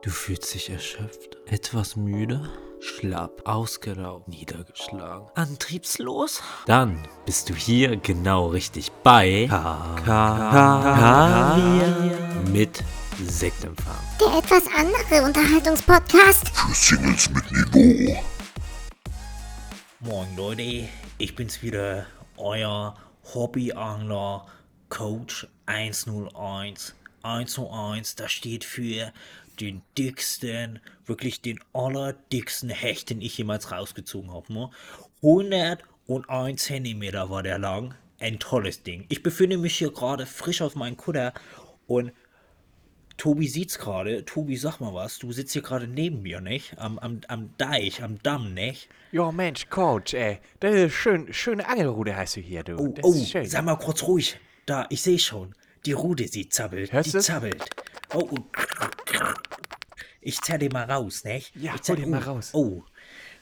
Du fühlst dich erschöpft, etwas müde, schlapp, ausgeraubt, niedergeschlagen, antriebslos? Dann bist du hier genau richtig bei Kaviar mit Sektempfang. Der etwas andere Unterhaltungspodcast. Für Singles mit Niveau. Moin Leute, ich bin's wieder, euer Hobbyangler Coach 101. 101, das steht für den dicksten, wirklich den allerdicksten Hecht, den ich jemals rausgezogen habe. Ne? 101 Zentimeter war der lang. Ein tolles Ding. Ich befinde mich hier gerade frisch auf meinem Kutter und Tobi sieht's gerade. Tobi, sag mal was. Du sitzt hier gerade neben mir, nicht? Am, am, am Deich, am Damm, nicht? Ja, Mensch, Coach, ey. Das ist schön, schöne Angelrute hast du hier, du. Oh, das oh, ist schön. sag mal kurz ruhig. Da, ich sehe schon. Die Rute, sie zappelt. Hörst die zappelt. Oh, oh. Ich zerr den mal raus, nicht? Ja, ich zerr den mal raus. Oh.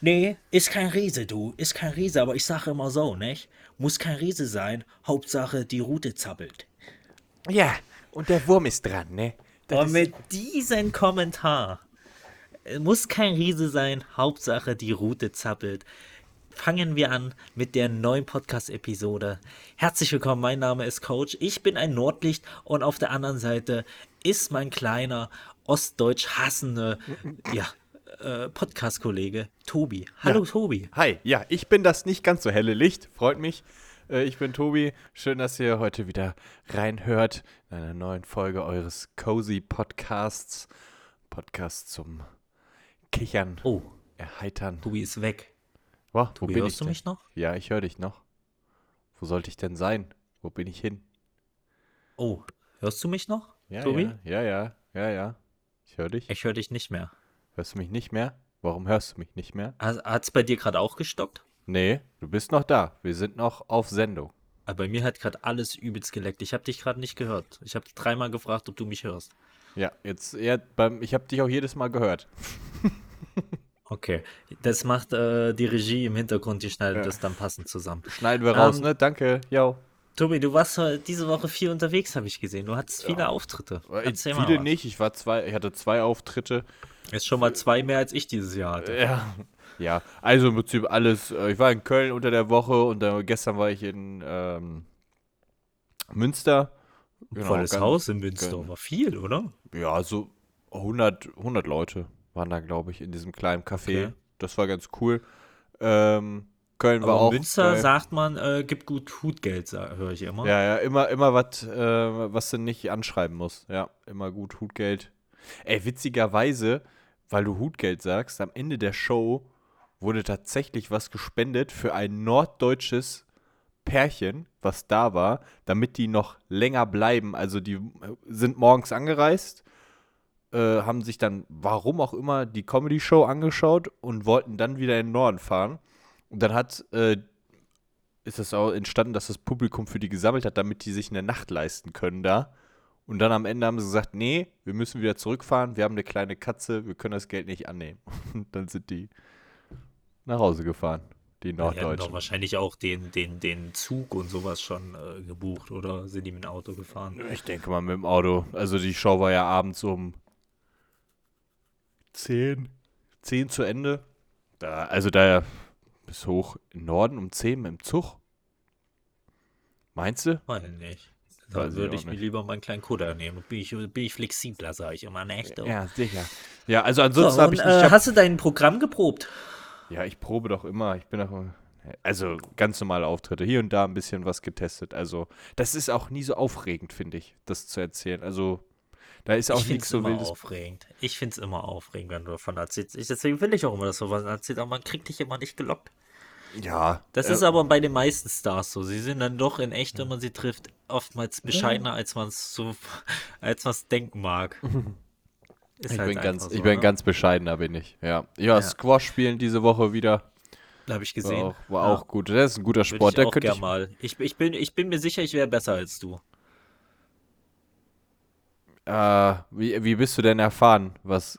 Nee, ist kein Riese, du. Ist kein Riese, aber ich sage immer so, nicht? Muss kein Riese sein. Hauptsache, die Rute zappelt. Ja, und der Wurm ist dran, ne? Das Und mit diesem Kommentar äh, muss kein Riese sein, Hauptsache die Route zappelt. Fangen wir an mit der neuen Podcast-Episode. Herzlich willkommen, mein Name ist Coach. Ich bin ein Nordlicht und auf der anderen Seite ist mein kleiner ostdeutsch hassende ja, äh, Podcast-Kollege Tobi. Hallo Tobi. Hi, ja, ich bin das nicht ganz so helle Licht. Freut mich. Äh, Ich bin Tobi. Schön, dass ihr heute wieder reinhört in einer neuen Folge eures Cozy Podcasts. Podcast zum Kichern, Oh, Erheitern. Tobi ist weg. Wow, wo Tobi, bin hörst ich du mich noch? Ja, ich höre dich noch. Wo sollte ich denn sein? Wo bin ich hin? Oh, hörst du mich noch, Ja, Tobi? ja, ja, ja, ja, ja. Ich höre dich. Ich höre dich nicht mehr. Hörst du mich nicht mehr? Warum hörst du mich nicht mehr? Hat es bei dir gerade auch gestockt? Nee, du bist noch da. Wir sind noch auf Sendung. Aber bei mir hat gerade alles übelst geleckt. Ich habe dich gerade nicht gehört. Ich habe dreimal gefragt, ob du mich hörst. Ja, jetzt, ja, beim, ich habe dich auch jedes Mal gehört. Okay. Das macht äh, die Regie im Hintergrund, die schneidet das dann passend zusammen. Schneiden wir raus, Ähm, ne? Danke. Jo. Tobi, du warst diese Woche viel unterwegs, habe ich gesehen. Du hattest viele Auftritte. Äh, Erzähl mal Viele nicht. Ich war zwei, ich hatte zwei Auftritte. Ist schon mal zwei mehr als ich dieses Jahr hatte. Ja. Ja, also im Prinzip alles. äh, Ich war in Köln unter der Woche und dann, gestern war ich in ähm, Münster. Genau, Volles ganz- Haus in Münster. War viel, oder? Ja, so 100, 100 Leute waren da, glaube ich, in diesem kleinen Café. Okay. Das war ganz cool. Ähm, Köln war auch. Münster geil. sagt man, äh, gibt gut Hutgeld, höre ich immer. Ja, ja, immer, immer was, äh, was du nicht anschreiben musst. Ja, immer gut Hutgeld. Ey, witzigerweise, weil du Hutgeld sagst, am Ende der Show wurde tatsächlich was gespendet für ein norddeutsches Pärchen, was da war, damit die noch länger bleiben. Also die äh, sind morgens angereist, äh, haben sich dann, warum auch immer, die Comedy-Show angeschaut und wollten dann wieder in den Norden fahren. Dann hat äh, ist es auch entstanden, dass das Publikum für die gesammelt hat, damit die sich eine Nacht leisten können da. Und dann am Ende haben sie gesagt, nee, wir müssen wieder zurückfahren, wir haben eine kleine Katze, wir können das Geld nicht annehmen. Und dann sind die nach Hause gefahren, die Die hätten doch Norddeutschen. wahrscheinlich auch den, den, den Zug und sowas schon äh, gebucht oder sind die mit dem Auto gefahren? Ich denke mal mit dem Auto. Also die Show war ja abends um 10, 10 zu Ende. Da, also da bis hoch im Norden um 10 mit dem Zug. Meinst du? Ich nicht. Weiß Da ich würde auch ich mir nicht. lieber meinen kleinen Kutter nehmen. Bin ich, bin ich flexibler, sage ich immer. Ne? Echt, Ja, sicher. Ja, also So, ansonsten habe und, ich äh, nicht. Ich hab, hast du dein Programm geprobt? ja, ich probe doch immer. Ich bin doch. Also ganz normale Auftritte. Hier und da ein bisschen was getestet. Also, das ist auch nie so aufregend, finde ich, das zu erzählen. Also, da ist auch ich nichts so wildes. aufregend. Ich finde es immer aufregend, wenn du davon erzählst. Ich, deswegen will ich auch immer, dass du was erzählst, aber man kriegt dich immer nicht gelockt. Ja. Das äh, ist aber bei den meisten Stars so. Sie sind dann doch in echt, wenn man sie trifft, oftmals bescheidener, als man es so, als man es denken mag. Ist Ich halt bin ganz, einfach ich so, bin ne? ganz bescheidener, bin ich. Ja. Ja, Squash spielen diese Woche wieder. Habe ich War gesehen. auch, war Ja. auch gut. Das ist ein guter Würde Sport. ich Da auch könnte gern ich, mal. Ich, ich, bin, ich bin mir sicher, ich wäre besser als du. äh, wie, wie bist du denn erfahren? Was?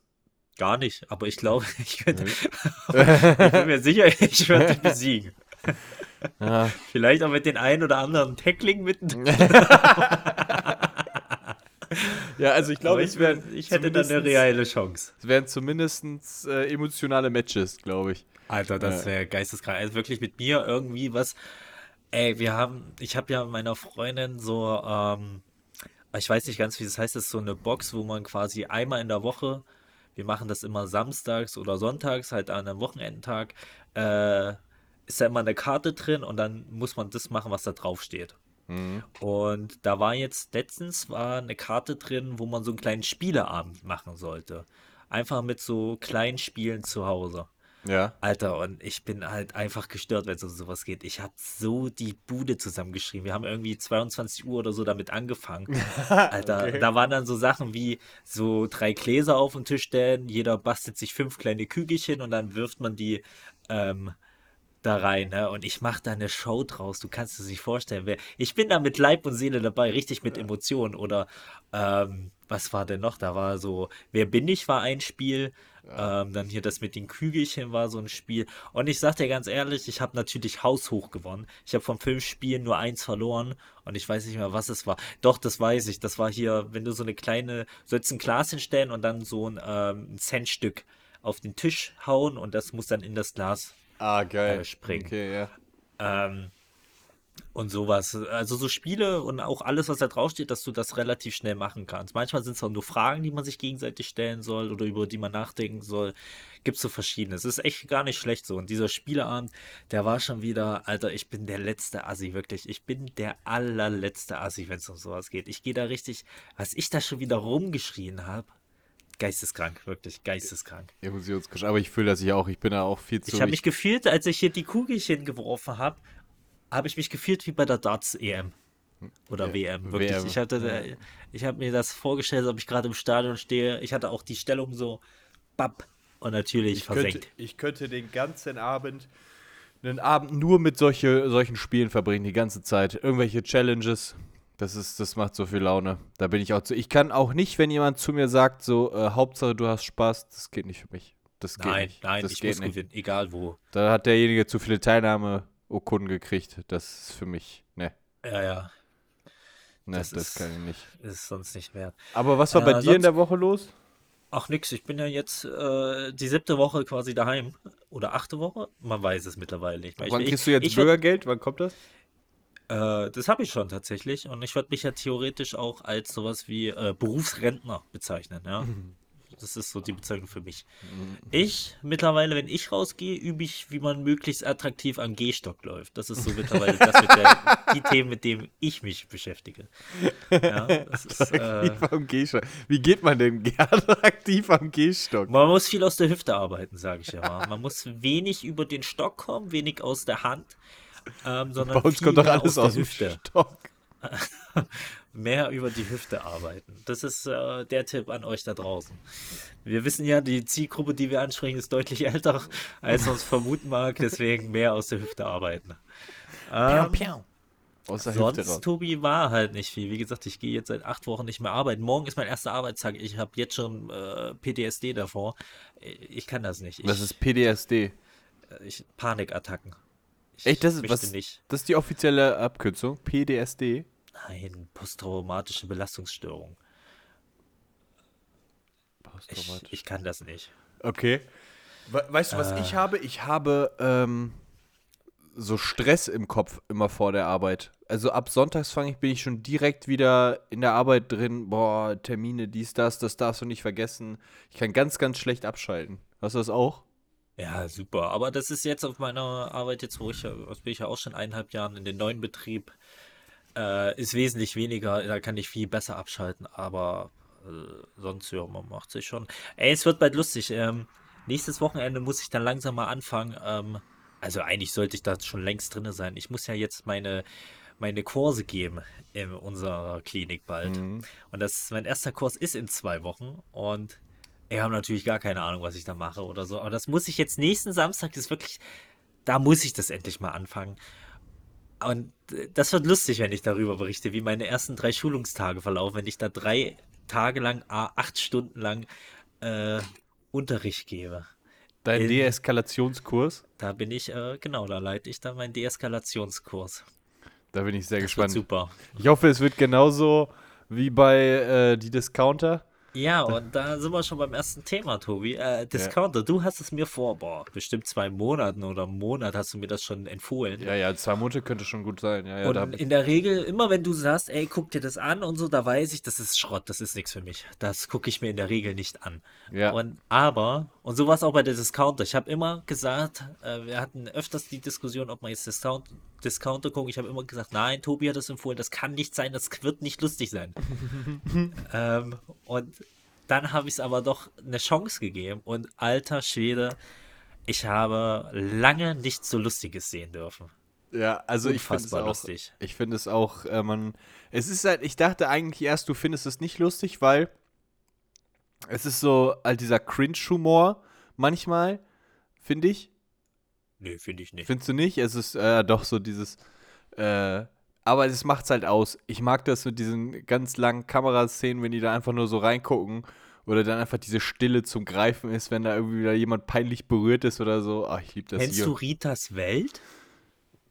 Gar nicht, aber ich glaube, ich könnte. ich bin mir sicher, ich würde dich besiegen. Ja, Vielleicht auch mit den einen oder anderen Tackling mitten. Ja, also ich glaube, ich, wären ich hätte dann eine reelle Chance. Es wären zumindest äh, emotionale Matches, glaube ich. Alter, das Ja. wäre geisteskrank. Also wirklich mit mir irgendwie was. Ey, wir haben, ich habe ja meiner Freundin so, ähm, ich weiß nicht ganz, wie das heißt, das ist so eine Box, wo man quasi einmal in der Woche, wir machen das immer samstags oder sonntags, halt an einem Wochenendtag, äh, ist da immer eine Karte drin und dann muss man das machen, was da drauf steht. Mhm. Und da war jetzt letztens war eine Karte drin, wo man so einen kleinen Spieleabend machen sollte. Einfach mit so kleinen Spielen zu Hause. Ja. Alter, und ich bin halt einfach gestört, wenn es um sowas geht. Ich habe so die Bude zusammengeschrieben. Wir haben irgendwie 22 Uhr oder so damit angefangen. Alter, da waren dann so Sachen wie so drei Gläser auf den Tisch stellen, jeder bastelt sich fünf kleine Kügelchen und dann wirft man die ähm, da rein, ne? Und ich mache da eine Show draus. Du kannst es nicht vorstellen. Ich bin da mit Leib und Seele dabei, richtig mit Emotionen. Oder ähm, was war denn noch? Da war so, wer bin ich, war ein Spiel. Ähm, dann hier das mit den Kügelchen war so ein Spiel. Und ich sag dir ganz ehrlich, ich habe natürlich haushoch gewonnen. Ich habe von fünf Spielen nur eins verloren und ich weiß nicht mehr, was es war. Doch, das weiß ich. Das war hier, wenn du so eine kleine, sollst ein Glas hinstellen und dann so ein, ähm, ein Centstück auf den Tisch hauen und das muss dann in das Glas Ah, geil. Äh, springen. Okay, ja. ähm, und sowas. Also so Spiele und auch alles, was da draufsteht, dass du das relativ schnell machen kannst. Manchmal sind es auch nur Fragen, die man sich gegenseitig stellen soll oder über die man nachdenken soll. Gibt so verschiedene. Es ist echt gar nicht schlecht so. Und dieser Spieleabend, der war schon wieder, Alter, ich bin der letzte Assi, wirklich. Ich bin der allerletzte Assi, wenn es um sowas geht. Ich gehe da richtig, was ich da schon wieder rumgeschrien habe. Geisteskrank, wirklich geisteskrank. Emotionsgesch. Aber ich fühle das ja auch. Ich bin da auch viel zu. Ich habe mich gefühlt, als ich hier die Kugelchen geworfen habe, habe ich mich gefühlt wie bei der Darts EM. Oder WM, wirklich. WM, Ich hatte, ich habe mir das vorgestellt, als ob ich gerade im Stadion stehe. Ich hatte auch die Stellung so, bapp, und natürlich ich könnte, versenkt. ich könnte den ganzen Abend, einen Abend nur mit solche, solchen Spielen verbringen, die ganze Zeit. Irgendwelche Challenges. Das ist, das macht so viel Laune. Da bin ich auch zu. Ich kann auch nicht, wenn jemand zu mir sagt, so, äh, Hauptsache du hast Spaß, das geht nicht für mich. Das geht Nein, nicht. nein, das ich geht muss nicht. gewinnen, egal wo. Da hat derjenige zu viele Teilnahmeurkunden gekriegt. Das ist für mich, ne, Ja, ja, ne, das, Das ist- kann ich nicht. ist sonst nicht wert. Aber was war Äh, bei dir in sonst- der Woche los? Ach nix, ich bin ja jetzt äh, die siebte Woche quasi daheim. Oder achte Woche? Man weiß es mittlerweile nicht mehr. Wann ich- kriegst du jetzt ich Bürgergeld? Wann kommt das? Äh, das habe ich schon tatsächlich. Und ich würde mich ja theoretisch auch als sowas wie äh, Berufsrentner bezeichnen, ja. Das ist so die Bezeichnung für mich. Ich, mittlerweile, wenn ich rausgehe, übe ich, wie man möglichst attraktiv am Gehstock läuft. Das ist so mittlerweile das mit der, die Themen, mit denen ich mich beschäftige. Ja, das ist, äh, am Gehstock. Wie geht man denn attraktiv am Gehstock? man muss viel aus der Hüfte arbeiten, sage ich ja mal. Man muss wenig über den Stock kommen, wenig aus der Hand, ähm, sondern Bei uns kommt doch alles der aus dem Hüfte. Stock. mehr über die Hüfte arbeiten. Das ist äh, der Tipp an euch da draußen. Wir wissen ja, die Zielgruppe, die wir ansprechen, ist deutlich älter, als man es vermuten mag. Deswegen mehr aus der Hüfte arbeiten. Ähm, Aus der Hüfte sonst, raus. Tobi, war halt nicht viel. Wie gesagt, ich gehe jetzt seit acht Wochen nicht mehr arbeiten. Morgen ist mein erster Arbeitstag. Ich habe jetzt schon äh, PTSD davor. Ich kann das nicht. Ich, Das ist PDSD. ich, Panikattacken. Ich Echt, das ist was? nicht. Das ist die offizielle Abkürzung. PDSD. Nein, posttraumatische Belastungsstörung. Ich, ich kann das nicht. Okay. We weißt du, was Äh. ich habe? Ich habe ähm, so Stress im Kopf immer vor der Arbeit. Also ab Sonntags fange ich, bin ich schon direkt wieder in der Arbeit drin. Boah, Termine, dies, das, das darfst du nicht vergessen. Ich kann ganz, ganz schlecht abschalten. Hast du das auch? Ja, super. Aber das ist jetzt auf meiner Arbeit, jetzt wo ich, was bin ich ja auch schon eineinhalb Jahren in den neuen Betrieb, äh, ist wesentlich weniger. Da kann ich viel besser abschalten. Aber äh, sonst, ja, man macht sich schon. Ey, es wird bald lustig. Ähm, nächstes Wochenende muss ich dann langsam mal anfangen. Ähm, also eigentlich sollte ich da schon längst drin sein. Ich muss ja jetzt meine, meine Kurse geben in unserer Klinik bald. Und das, mein erster Kurs ist in zwei Wochen. Und ich habe natürlich gar keine Ahnung, was ich da mache oder so. Aber das muss ich jetzt nächsten Samstag, das ist wirklich, da muss ich das endlich mal anfangen. Und äh, das wird lustig, wenn ich darüber berichte, wie meine ersten drei Schulungstage verlaufen, wenn ich da drei Tage lang, acht Stunden lang äh, Unterricht gebe. Dein In- Deeskalationskurs? Da bin ich, äh, genau, da leite ich dann meinen Deeskalationskurs. Da bin ich sehr Das gespannt. super. Ich hoffe, es wird genauso wie bei äh, die Discounter. Ja, und da sind wir schon beim ersten Thema, Tobi. Äh, Discounter, du hast es mir vor, boah, bestimmt zwei Monaten oder einem Monat hast du mir das schon empfohlen. Ja, ja, zwei Monate könnte schon gut sein. Ja, ja, Und in der Regel, immer wenn du sagst, ey, guck dir das an und so, da weiß ich, das ist Schrott, das ist nichts für mich. Das gucke ich mir in der Regel nicht an. Ja. Und aber, und so war es auch bei der Discounter. Ich habe immer gesagt, äh, wir hatten öfters die Diskussion, ob man jetzt Discount, Discounter gucken. Ich habe immer gesagt, nein, Tobi hat das empfohlen, das kann nicht sein, das wird nicht lustig sein. ähm, und dann habe ich es aber doch eine Chance gegeben und alter Schwede, ich habe lange nichts so Lustiges sehen dürfen. ja, also ich finde es Unfassbar auch. lustig. Ich finde es auch, äh, man. Es ist halt, ich dachte eigentlich erst, du findest es nicht lustig, weil es ist so halt dieser Cringe-Humor manchmal, finde ich. Nee, finde ich nicht. Findest du nicht? Es ist äh, doch so dieses. Äh, aber es macht's halt aus. Ich mag das mit diesen ganz langen Kameraszenen, wenn die da einfach nur so reingucken. Oder dann einfach diese Stille zum Greifen ist, wenn da irgendwie wieder jemand peinlich berührt ist oder so. Ach, ich liebe das Kennst hier. du Ritas Welt?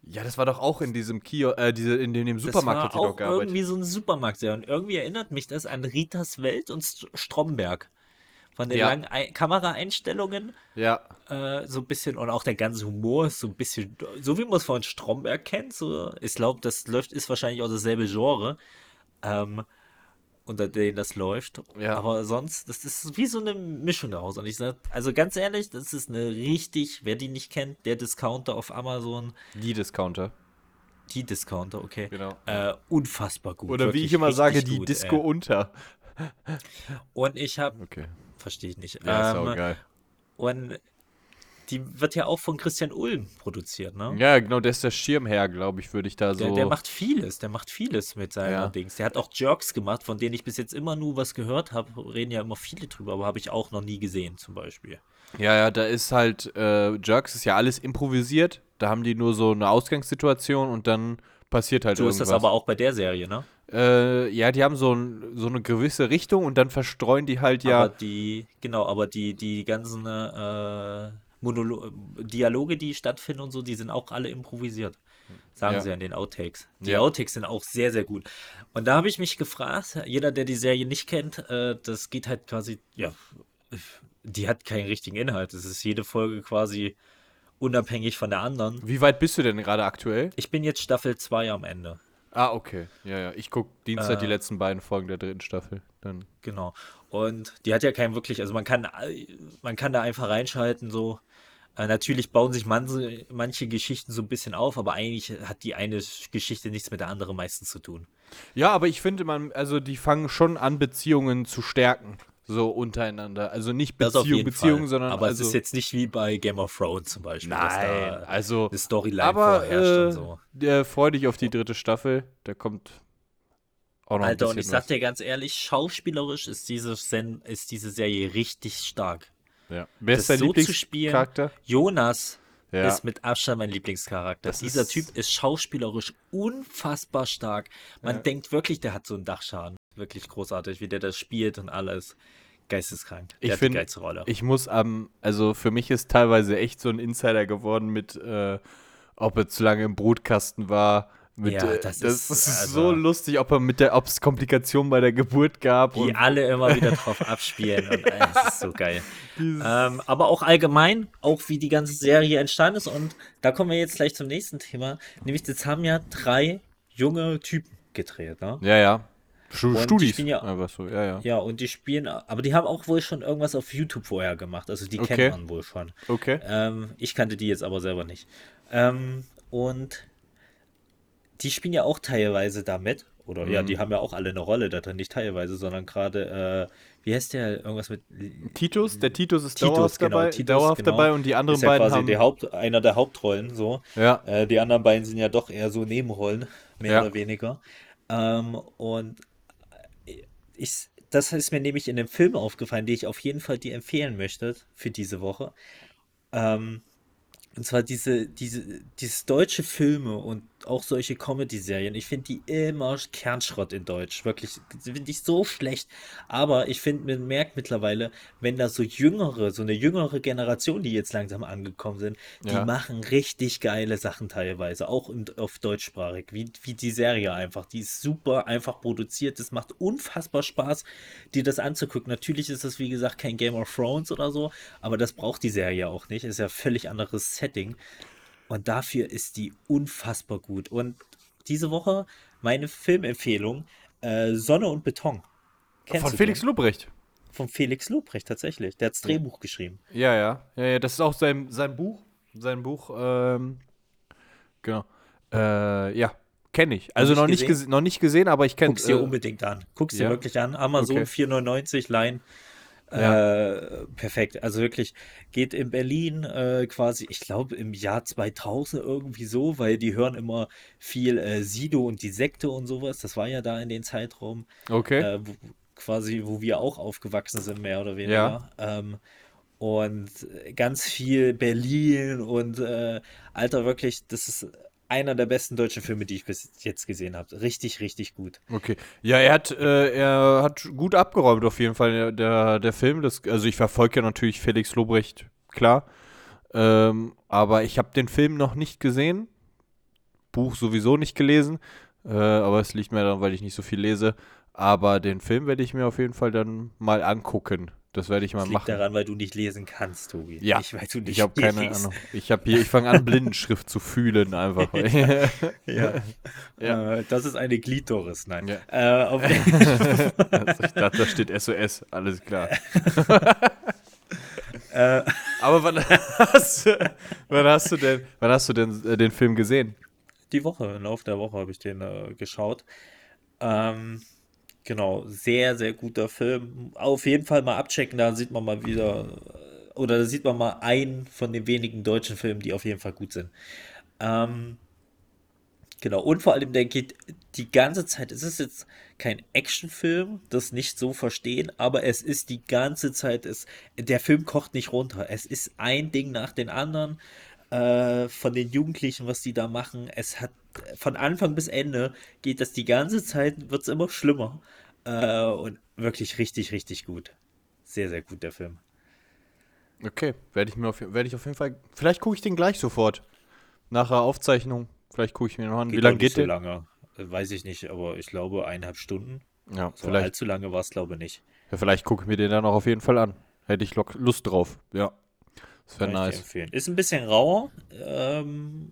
Ja, das war doch auch in diesem Kio, äh, diese, in dem, dem Supermarkt hat das die war doch auch gearbeitet. irgendwie so ein Supermarkt. Ja. Und irgendwie erinnert mich das an Ritas Welt und St Stromberg. Von den Ja. langen Ei Kameraeinstellungen Ja, äh, so ein bisschen und auch der ganze Humor ist so ein bisschen, so wie man es von Stromberg kennt. So, ich glaube, das läuft, ist wahrscheinlich auch dasselbe Genre, ähm, unter dem das läuft. Ja. Aber sonst, das ist wie so eine Mischung daraus. Und ich sage, also ganz ehrlich, das ist eine richtig, wer die nicht kennt, der Discounter auf Amazon, die Discounter. die Discounter, okay. Genau. Äh, unfassbar gut. Oder wie ich immer sage, die gut, Disco ey. unter. Und ich habe, Okay. Verstehe ich nicht. Ja, ist ähm, auch geil. und die wird ja auch von Christian Ulm produziert, ne? Ja, genau, der ist der Schirmherr, glaube ich, würde ich da so. Der, der macht vieles, der macht vieles mit seiner Ja. Dings. Der hat auch Jerks gemacht, von denen ich bis jetzt immer nur was gehört habe. Reden ja immer viele drüber, aber habe ich auch noch nie gesehen, zum Beispiel. Ja, ja, da ist halt, äh, Jerks ist ja alles improvisiert. Da haben die nur so eine Ausgangssituation und dann passiert halt So irgendwas. ist das aber auch bei der Serie, ne? Äh, ja, die haben so, ein, so eine gewisse Richtung und dann verstreuen die halt ja. Aber die, genau, aber die, die ganzen äh, Monolo Dialoge, die stattfinden und so, die sind auch alle improvisiert. Sagen Ja. sie ja in den Outtakes. Die Ja. Outtakes sind auch sehr, sehr gut. Und da habe ich mich gefragt, jeder, der die Serie nicht kennt, äh, das geht halt quasi, ja, die hat keinen richtigen Inhalt. Es ist jede Folge quasi unabhängig von der anderen. Wie weit bist du denn gerade aktuell? Ich bin jetzt Staffel 2 am Ende. Ah, okay. Ja, ja. Ich gucke Dienstag die Äh. letzten beiden Folgen der dritten Staffel. Dann. Genau. Und die hat ja keinen wirklich, also man kann, man kann da einfach reinschalten, so. Äh, natürlich bauen sich manche, manche Geschichten so ein bisschen auf, aber eigentlich hat die eine Geschichte nichts mit der anderen meistens zu tun. Ja, aber ich finde, man, also die fangen schon an, Beziehungen zu stärken. So untereinander. Also nicht Beziehung, Beziehung, Fall. sondern. Aber also, es ist jetzt nicht wie bei Game of Thrones zum Beispiel, dass Nein, da also. eine Storyline Aber vorherrscht äh, und so. der freu dich auf die dritte Staffel. Da kommt auch noch Alter, und ich sag dir ganz ehrlich, schauspielerisch ist diese, Sen ist diese Serie richtig stark. Ja. Wer ist dein so zu spielen- Lieblingscharakter? Jonas Ja. ist mit Abstand mein Lieblingscharakter. Das Dieser ist- Typ ist schauspielerisch unfassbar stark. Man denkt wirklich, der hat so einen Dachschaden. Wirklich großartig, wie der das spielt und alles. Geisteskrank. Der Ich finde, ich muss am, also für mich ist teilweise echt so ein Insider geworden mit, äh, ob er zu lange im Brutkasten war. Mit, Ja, äh, das das, ist, ist also- so lustig, ob er mit der, ob es Komplikationen bei der Geburt gab. die alle immer wieder drauf abspielen. Und, äh, das ist so geil. Ähm, aber auch allgemein, auch wie die ganze Serie entstanden ist. Und da kommen wir jetzt gleich zum nächsten Thema. Nämlich, das haben ja drei junge Typen gedreht. Ne? ja, ja. Stu Studis. ja- Einfach so, ja, ja. Ja, und die spielen, aber die haben auch wohl schon irgendwas auf YouTube vorher gemacht. Also die Okay. kennt man wohl schon. Okay. Ähm, ich kannte die jetzt aber selber nicht. Ähm, und die spielen ja auch teilweise damit. Oder ja, Mhm. die haben ja auch alle eine Rolle da drin. Nicht teilweise, sondern gerade, äh, wie heißt der? Irgendwas mit Titus, der Titus ist Titus, dauerhaft genau, dabei, Titus, dauerhaft genau. dabei und die anderen ist ja beiden quasi haben. Haupt, einer der Hauptrollen, so. ja, Äh, die anderen beiden sind ja doch eher so Nebenrollen, mehr Ja. oder weniger. Ähm, und ich, das ist mir nämlich in dem Film aufgefallen, den ich auf jeden Fall dir empfehlen möchte für diese Woche. Ähm, und zwar diese, diese, dieses deutsche Filme und auch solche Comedy-Serien. Ich finde die immer Kernschrott in Deutsch. Wirklich, finde ich so schlecht. Aber ich finde, man merkt mittlerweile, wenn da so jüngere, so eine jüngere Generation, die jetzt langsam angekommen sind, die Ja. machen richtig geile Sachen teilweise, auch im, auf deutschsprachig, wie, wie die Serie einfach. Die ist super einfach produziert. Es macht unfassbar Spaß, dir das anzugucken. Natürlich ist das, wie gesagt, kein Game of Thrones oder so, aber das braucht die Serie auch nicht. Ist ja völlig anderes Setting. Und dafür ist die unfassbar gut. Und diese Woche meine Filmempfehlung: äh, Sonne und Beton. Kennst Von Felix den? Lobrecht. Von Felix Lobrecht, tatsächlich. Der hat das Drehbuch geschrieben. Ja, ja, ja, ja. Das ist auch sein, sein Buch. Sein Buch, ähm, genau. Äh, ja, kenne ich. Also noch nicht, gesehen? noch nicht gesehen, aber ich kenne Guck's dir unbedingt an. Guck's dir ja? wirklich an. Amazon Okay. 4,99 Line. Ja. Äh, perfekt. Also wirklich, geht in Berlin äh, quasi, ich glaube im Jahr 2000 irgendwie so, weil die hören immer viel äh, Sido und die Sekte und sowas. Das war ja da in den Zeitraum. Okay. äh, wo, quasi, wo wir auch aufgewachsen sind, mehr oder weniger. Ähm, und ganz viel Berlin und äh, Alter, wirklich, das ist einer der besten deutschen Filme, die ich bis jetzt gesehen habe. Richtig, richtig gut. Okay. Ja, er hat, äh, er hat gut abgeräumt auf jeden Fall, der, der, Film. Das, also ich verfolge ja natürlich Felix Lobrecht, klar. Ähm, aber ich habe den Film noch nicht gesehen. Buch sowieso nicht gelesen. Äh, aber es liegt mir daran, weil ich nicht so viel lese. Aber den Film werde ich mir auf jeden Fall dann mal angucken. Das werde ich mal Das liegt machen. daran, weil du nicht lesen kannst, Tobi. Ja, Nicht, weil du nicht Ich habe keine liest. Ahnung. Ich habe hier, ich fange an, Blindenschrift zu fühlen einfach. Ja. Ja. Äh, das ist eine Glitoris, nein. Ja. Äh, auf, Also ich dachte, da steht SOS, alles klar. äh, Aber wann hast, du, wann hast du denn, wann hast du denn äh, den Film gesehen? die Woche, im Laufe der Woche habe ich den äh, geschaut. Ähm, genau, sehr, sehr guter Film. Auf jeden Fall mal abchecken, da sieht man mal wieder, äh, oder da sieht man mal einen von den wenigen deutschen Filmen, die auf jeden Fall gut sind. Ähm, genau, und vor allem, der geht die ganze Zeit, es ist jetzt kein Actionfilm, das nicht so verstehen, aber es ist die ganze Zeit, es, der Film kocht nicht runter. Es ist ein Ding nach dem anderen äh, von den Jugendlichen, was die da machen. Es hat von Anfang bis Ende geht das die ganze Zeit, wird es immer schlimmer. Äh, und wirklich richtig, richtig gut. Sehr, sehr gut, der Film. Okay, werde ich mir auf, werde ich auf jeden Fall. Vielleicht gucke ich den gleich sofort. Nach der Aufzeichnung. Vielleicht gucke ich mir noch an. Wie Geht lange auch nicht geht so der? lange. Weiß ich nicht, aber ich glaube eineinhalb Stunden. Ja, So vielleicht, allzu lange war es, glaube ich, nicht. ja, vielleicht gucke ich mir den dann auch auf jeden Fall an. Hätte ich Lust drauf. Ja. Das wäre nice. empfehlen. Ist ein bisschen rauer, ähm,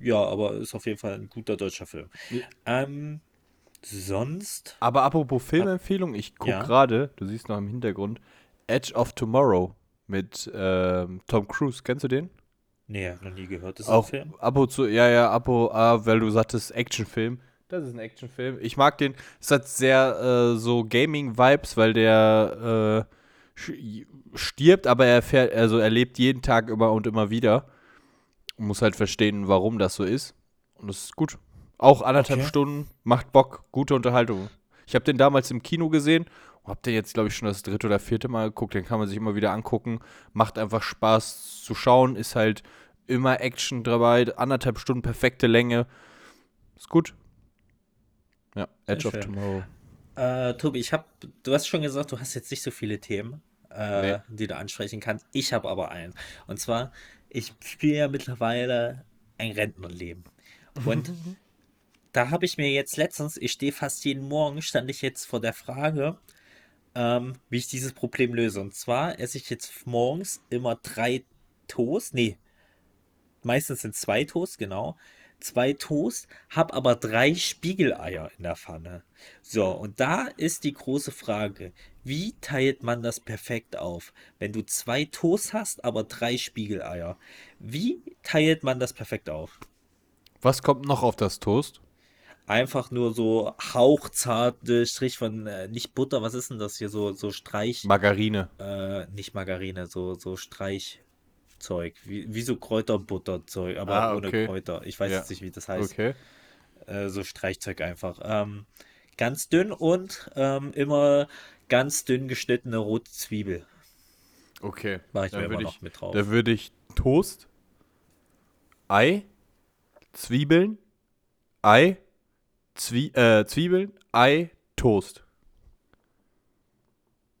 ja, aber ist auf jeden Fall ein guter deutscher Film. Ähm, sonst, Aber apropos Filmempfehlung, ich gucke Ja. gerade, du siehst noch im Hintergrund, Edge of Tomorrow mit ähm, Tom Cruise. Kennst du den? nee, hab noch nie gehört. Das ist Auch ein Film. ab und zu, ja, ja, ab und ah, weil du sagtest Actionfilm. Das ist ein Actionfilm. Ich mag den. Es hat sehr äh, so Gaming-Vibes, weil der äh, stirbt, aber er fährt, also er lebt jeden Tag immer und immer wieder. Und muss halt verstehen, warum das so ist. Und das ist gut. Auch anderthalb Okay. Stunden, macht Bock, gute Unterhaltung. Ich habe den damals im Kino gesehen und habe den jetzt, glaube ich, schon das dritte oder vierte Mal geguckt. Den kann man sich immer wieder angucken. Macht einfach Spaß zu schauen. Ist halt immer Action dabei. Anderthalb Stunden, perfekte Länge. Ist gut. Ja, Edge of schön. Tomorrow. Äh, Tobi, ich habe, du hast schon gesagt, du hast jetzt nicht so viele Themen, äh, Nee. die du ansprechen kannst. Ich habe aber einen. Und zwar, ich spiele ja mittlerweile ein Rentnerleben. Und da habe ich mir jetzt letztens, ich stehe fast jeden Morgen, stand ich jetzt vor der Frage, ähm, wie ich dieses Problem löse. Und zwar esse ich jetzt morgens immer drei Toast, nee, meistens sind zwei Toast, genau. Zwei Toast, habe aber drei Spiegeleier in der Pfanne. So, und da ist die große Frage, wie teilt man das perfekt auf? Wenn du zwei Toast hast, aber drei Spiegeleier, wie teilt man das perfekt auf? Was kommt noch auf das Toast? Einfach nur so hauchzarte Strich von, äh, nicht Butter, was ist denn das hier? So, so Streich, Margarine. äh, nicht Margarine, so, so Streichzeug, wie, wie so Kräuterbutterzeug, aber Ah, ohne okay. Kräuter. Ich weiß Ja. jetzt nicht, wie das heißt. Okay. äh, so Streichzeug einfach. Ähm, ganz dünn und ähm, immer ganz dünn geschnittene rote Zwiebel. Okay. Mach ich Dann mir immer würd noch mit drauf. Da würde ich Toast, Ei, Zwiebeln, Ei, Zwie äh, Zwiebeln, Ei, Toast.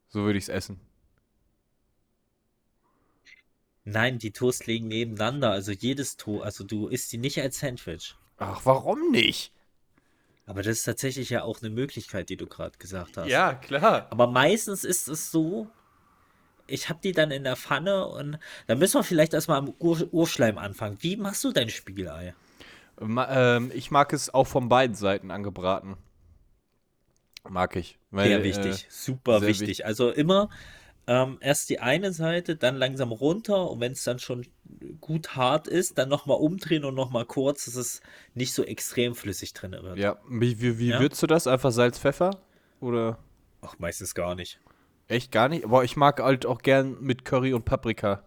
So würde ich es essen. Nein, die Toast liegen nebeneinander. Also jedes Toast, also du isst die nicht als Sandwich. Ach, warum nicht? Aber das ist tatsächlich ja auch eine Möglichkeit, die du gerade gesagt hast. Ja, klar. Aber meistens ist es so, ich habe die dann in der Pfanne und da müssen wir vielleicht erstmal am Ur Urschleim anfangen. Wie machst du dein Spiegelei? Ma ähm, ich mag es auch von beiden Seiten angebraten. Mag ich. Weil, Sehr wichtig, Äh, super sehr wichtig. wichtig. Also immer ähm, erst die eine Seite, dann langsam runter und wenn es dann schon gut hart ist, dann nochmal umdrehen und nochmal kurz, dass es nicht so extrem flüssig drin wird. ja, wie, wie, wie Ja. würzt du das? Einfach Salz, Pfeffer? Oder Ach, meistens gar nicht. echt gar nicht? Aber ich mag halt auch gern mit Curry und Paprika.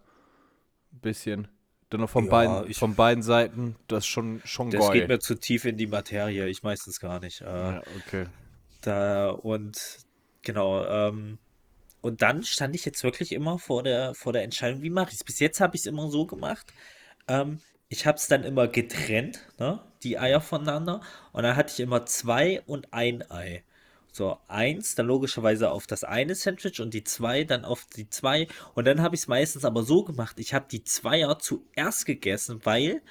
Ein bisschen. Dann noch von, Ja, beiden, ich- von beiden Seiten. Das ist schon, schon Das geil. geht mir zu tief in die Materie, ich meistens gar nicht. Äh, ja, okay. Da und genau, ähm, und dann stand ich jetzt wirklich immer vor der, vor der Entscheidung, wie mache ich es? Bis jetzt habe ich es immer so gemacht. Ähm, ich habe es dann immer getrennt, ne? Die Eier voneinander. Und dann hatte ich immer zwei und ein Ei. So, eins dann logischerweise auf das eine Sandwich und die zwei dann auf die zwei. Und dann habe ich es meistens aber so gemacht, ich habe die Zweier zuerst gegessen, weil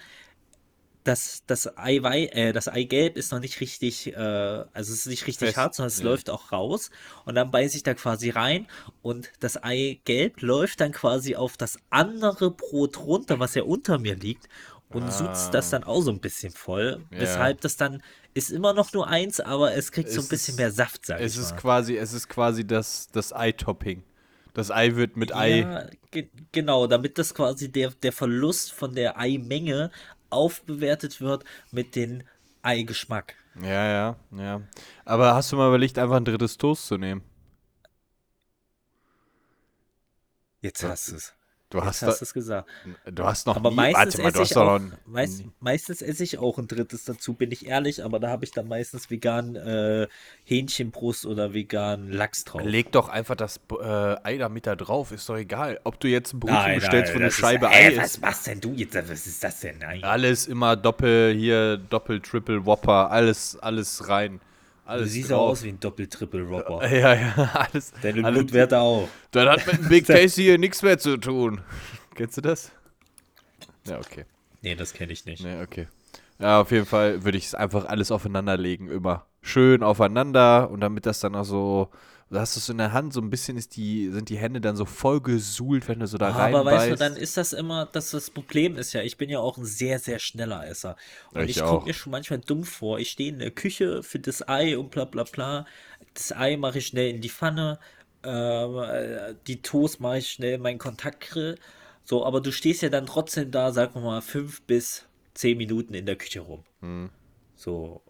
das, das, Eiwei, äh, das Eigelb ist noch nicht richtig, äh, also es ist nicht richtig Fest, hart, sondern es ja. läuft auch raus und dann beiße ich da quasi rein und das Eigelb läuft dann quasi auf das andere Brot runter, was ja unter mir liegt und sutzt das dann auch so ein bisschen voll, Ah. Ja. weshalb das dann ist immer noch nur eins, aber es kriegt so ein Es bisschen ist- mehr Saft, sag Es ich ist mal. quasi, es ist quasi das, das Ei-Topping. Das Ei wird mit Ei. Ja, ge genau, damit das quasi der, der Verlust von der Eimenge aufbewertet wird mit dem Eigeschmack. Ja, ja, ja. Aber hast du mal überlegt, einfach ein drittes Toast zu nehmen? Jetzt hast du es. Du hast, hast es gesagt. du hast noch Aber nie, meistens mal, esse ich auch, meist, meistens esse ich auch ein drittes dazu, bin ich ehrlich, aber da habe ich dann meistens vegan äh, Hähnchenbrust oder vegan Lachs drauf. Leg doch einfach das äh, Ei da mit da drauf, ist doch egal. Ob du jetzt ein Brot Nein, bestellst, wo eine das ist- Scheibe Ey, Ei Was ist. machst denn du jetzt? Was ist das denn? Nein. Alles immer Doppel, hier Doppel, Triple, Whopper, alles, alles rein. Du Alles siehst drauf. auch aus wie ein Doppel-Triple-Robber. Ja, ja, alles. Deine alles Blutwerte auch. Dann hat mit dem Big Tasty hier nichts mehr zu tun. Kennst du das? Ja, okay. Nee, das kenne ich nicht. Nee, okay. Ja, auf jeden Fall würde ich es einfach alles aufeinander legen, immer. Schön aufeinander und damit das dann auch so, da hast du es in der Hand, so ein bisschen ist die, sind die Hände dann so voll gesuhlt, wenn du so da Aber weißt du, dann ist das immer, dass das Problem ist ja, ich bin ja auch ein sehr, sehr schneller Esser. Und Ich ich, komme mir schon manchmal dumm vor. Ich stehe in der Küche für das Ei und bla bla bla. Das Ei mache ich schnell in die Pfanne. Ähm, äh, die Toast mache ich schnell in meinen Kontaktgrill. So, aber du stehst ja dann trotzdem da, sagen wir mal, fünf bis zehn Minuten in der Küche rum. Hm. So,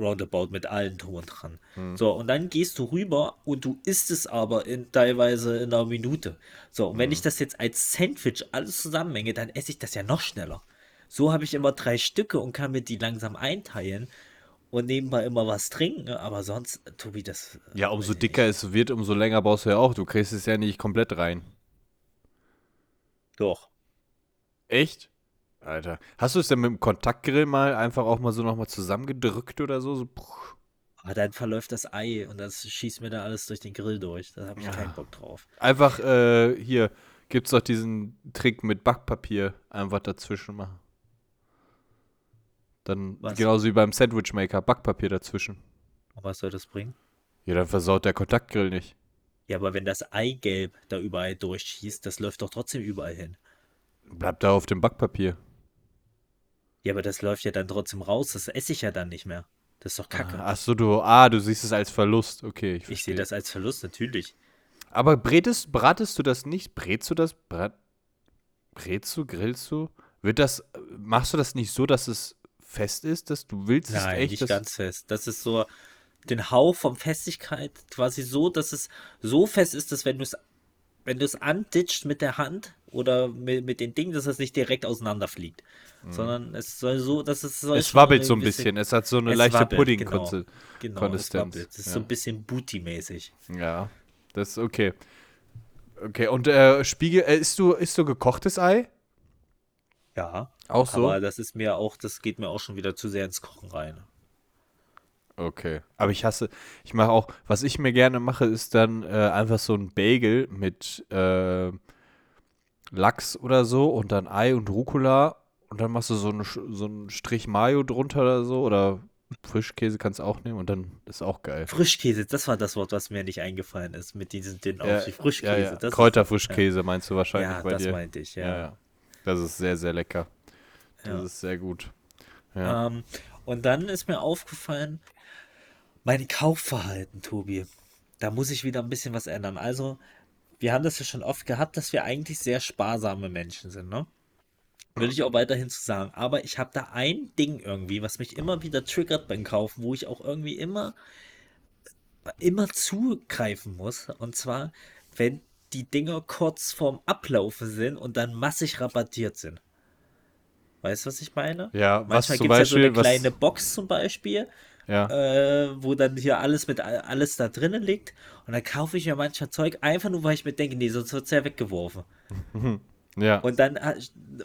roundabout mit allen drum und dran. Hm. So, und dann gehst du rüber und du isst es aber in, teilweise in einer Minute. So, und Hm. wenn ich das jetzt als Sandwich alles zusammenmenge, dann esse ich das ja noch schneller. So habe ich immer drei Stücke und kann mir die langsam einteilen und nebenbei immer was trinken, aber sonst, Tobi, das. äh, ja, umso dicker es wird, umso länger brauchst du ja auch. Du kriegst es ja nicht komplett rein. nicht. Doch. Echt? Alter. Hast du es denn mit dem Kontaktgrill mal einfach auch mal so nochmal zusammengedrückt oder so? so. Aber dann verläuft das Ei und das schießt mir da alles durch den Grill durch. Da habe ich Ja. keinen Bock drauf. Einfach, äh, hier gibt's doch diesen Trick mit Backpapier einfach dazwischen machen. Dann Was? genauso wie beim Sandwichmaker, Backpapier dazwischen. Und was soll das bringen? Ja, dann versaut der Kontaktgrill nicht. Ja, aber wenn das Eigelb da überall durchschießt, das läuft doch trotzdem überall hin. Bleibt da auf dem Backpapier. Ja, aber das läuft ja dann trotzdem raus. Das esse ich ja dann nicht mehr. Das ist doch kacke. Ach so, du, ah, du siehst es als Verlust. Okay, ich ich sehe das als Verlust, natürlich. Aber brätest, bratest du das nicht? Brätst du das? Brat, brätst du, grillst du? Wird das, machst du das nicht so, dass es fest ist, dass du willst es Nein, echt? nicht ganz fest. Das ist so den Hauch von Festigkeit quasi so, dass es so fest ist, dass wenn du es wenn du es anditscht mit der Hand oder mit, mit den Dingen, dass es nicht direkt auseinanderfliegt, sondern es soll so, dass es soll Mhm. Es wabbelt so ein gewisse- bisschen. Es hat so eine Es leichte Pudding-Konsistenz. Genau, es Konsistenz, wabbelt. Das ist ja. so ein bisschen Booty-mäßig. Ja, das ist okay. Okay, und äh, Spiegel, äh, isst du, isst du gekochtes Ei? Ja. Auch so? Aber das ist mir auch, das geht mir auch schon wieder zu sehr ins Kochen rein. Okay. Aber ich hasse, ich mache auch, was ich mir gerne mache, ist dann äh, einfach so ein Bagel mit äh, Lachs oder so und dann Ei und Rucola und dann machst du so, eine, so einen Strich Mayo drunter oder so oder Frischkäse kannst du auch nehmen und dann ist auch geil. Frischkäse, das war das Wort, was mir nicht eingefallen ist, mit diesen dünnen Ja, Aufstrich. Frischkäse. ja, ja. Das ist- Kräuterfrischkäse meinst du wahrscheinlich Ja, bei das dir. meinte ich, ja. ja. Das ist sehr, sehr lecker. Das Ja. ist sehr gut. Ja. Ähm, und dann ist mir aufgefallen, mein Kaufverhalten, Tobi. Da muss ich wieder ein bisschen was ändern. Also, wir haben das ja schon oft gehabt, dass wir eigentlich sehr sparsame Menschen sind, ne? Will ich auch weiterhin zu sagen. Aber ich habe da ein Ding irgendwie, was mich immer wieder triggert beim Kaufen, wo ich auch irgendwie immer, immer zugreifen muss. Und zwar, wenn die Dinger kurz vorm Ablaufen sind und dann massig rabattiert sind. Weißt du, was ich meine? Ja, Manchmal gibt es ja so eine Beispiel, was- kleine Box zum Beispiel, ja. äh, wo dann hier alles mit all- alles da drinnen liegt. Und dann kaufe ich mir manchmal Zeug einfach nur, weil ich mir denke, nee, sonst wird es ja weggeworfen. ja. Und dann, äh,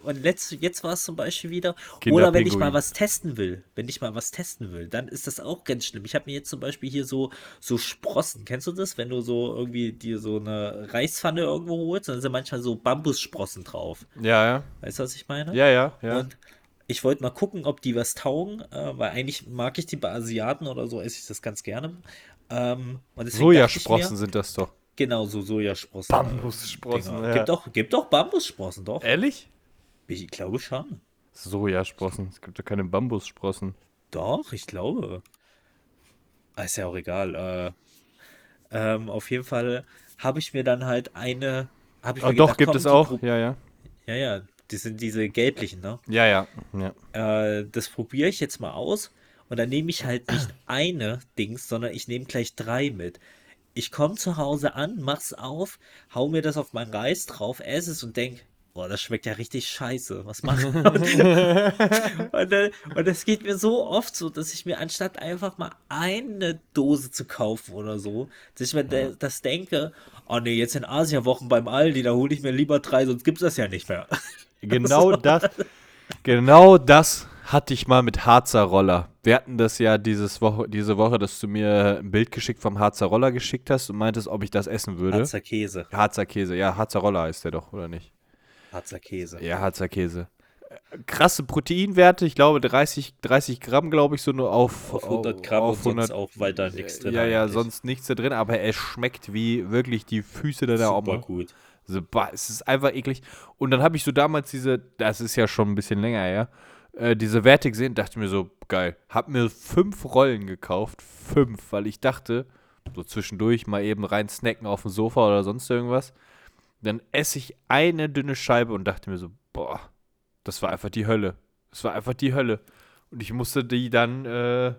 und letzt, jetzt war es zum Beispiel wieder, oder wenn ich mal was testen will, wenn ich mal was testen will, dann ist das auch ganz schlimm. Ich habe mir jetzt zum Beispiel hier so, so Sprossen, kennst du das? Wenn du so irgendwie dir so eine Reispfanne irgendwo holst, dann sind manchmal so Bambussprossen drauf. ja, ja. Weißt du, was ich meine? Ja, ja, ja. Und ich wollte mal gucken, ob die was taugen, äh, weil eigentlich mag ich die bei Asiaten oder so, esse ich das ganz gerne. Ähm, Sojasprossen mir, sind das doch. genau, so Sojasprossen. Bambussprossen, Dinger. ja. Gibt doch, gibt doch Bambussprossen, doch. Ehrlich? Ich glaube schon. Sojasprossen. Es gibt ja keine Bambussprossen. Doch, ich glaube. Ah, Ist ja auch egal. Äh, ähm, auf jeden Fall habe ich mir dann halt eine. Hab ich Oh, mir doch, gedacht, gibt komm, es auch. Ja, ja. Ja, ja, die sind diese gelblichen, ne? Ja, ja. ja. Äh, das probiere ich jetzt mal aus. Und dann nehme ich halt nicht eine Dings, sondern ich nehme gleich drei mit. Ich komme zu Hause an, mach's auf, hau mir das auf meinen Reis drauf, esse es und denk, boah, das schmeckt ja richtig scheiße. Was mache ich? und, und das geht mir so oft so, dass ich mir anstatt einfach mal eine Dose zu kaufen oder so, dass ich mir de das denke, oh nee, jetzt in Asiawochen beim Aldi, da hole ich mir lieber drei, sonst gibt's das ja nicht mehr. Genau das. Genau das hatte ich mal mit Harzer Roller. Wir hatten das ja dieses Woche, diese Woche, dass du mir ein Bild geschickt vom Harzer Roller geschickt hast und meintest, ob ich das essen würde. Harzer Käse. Harzer Käse, ja, Harzer Roller heißt der doch, oder nicht? Harzer Käse. Ja, Harzer Käse. Krasse Proteinwerte, ich glaube 30, 30 Gramm, glaube ich, so nur auf, Auf 100 Gramm auf und 100 sonst auch weiter nichts drin. Ja, ja, eigentlich. sonst nichts da drin, aber es schmeckt wie wirklich die Füße deiner Super Oma. gut. So, bah, es ist einfach eklig. Und dann habe ich so damals diese, das ist ja schon ein bisschen länger her, äh, diese Werte gesehen, dachte mir so, geil. Hab mir fünf Rollen gekauft, fünf, weil ich dachte, so zwischendurch mal eben rein snacken auf dem Sofa oder sonst irgendwas. Dann esse ich eine dünne Scheibe und dachte mir so, boah, das war einfach die Hölle. Das war einfach die Hölle. Und ich musste die dann äh,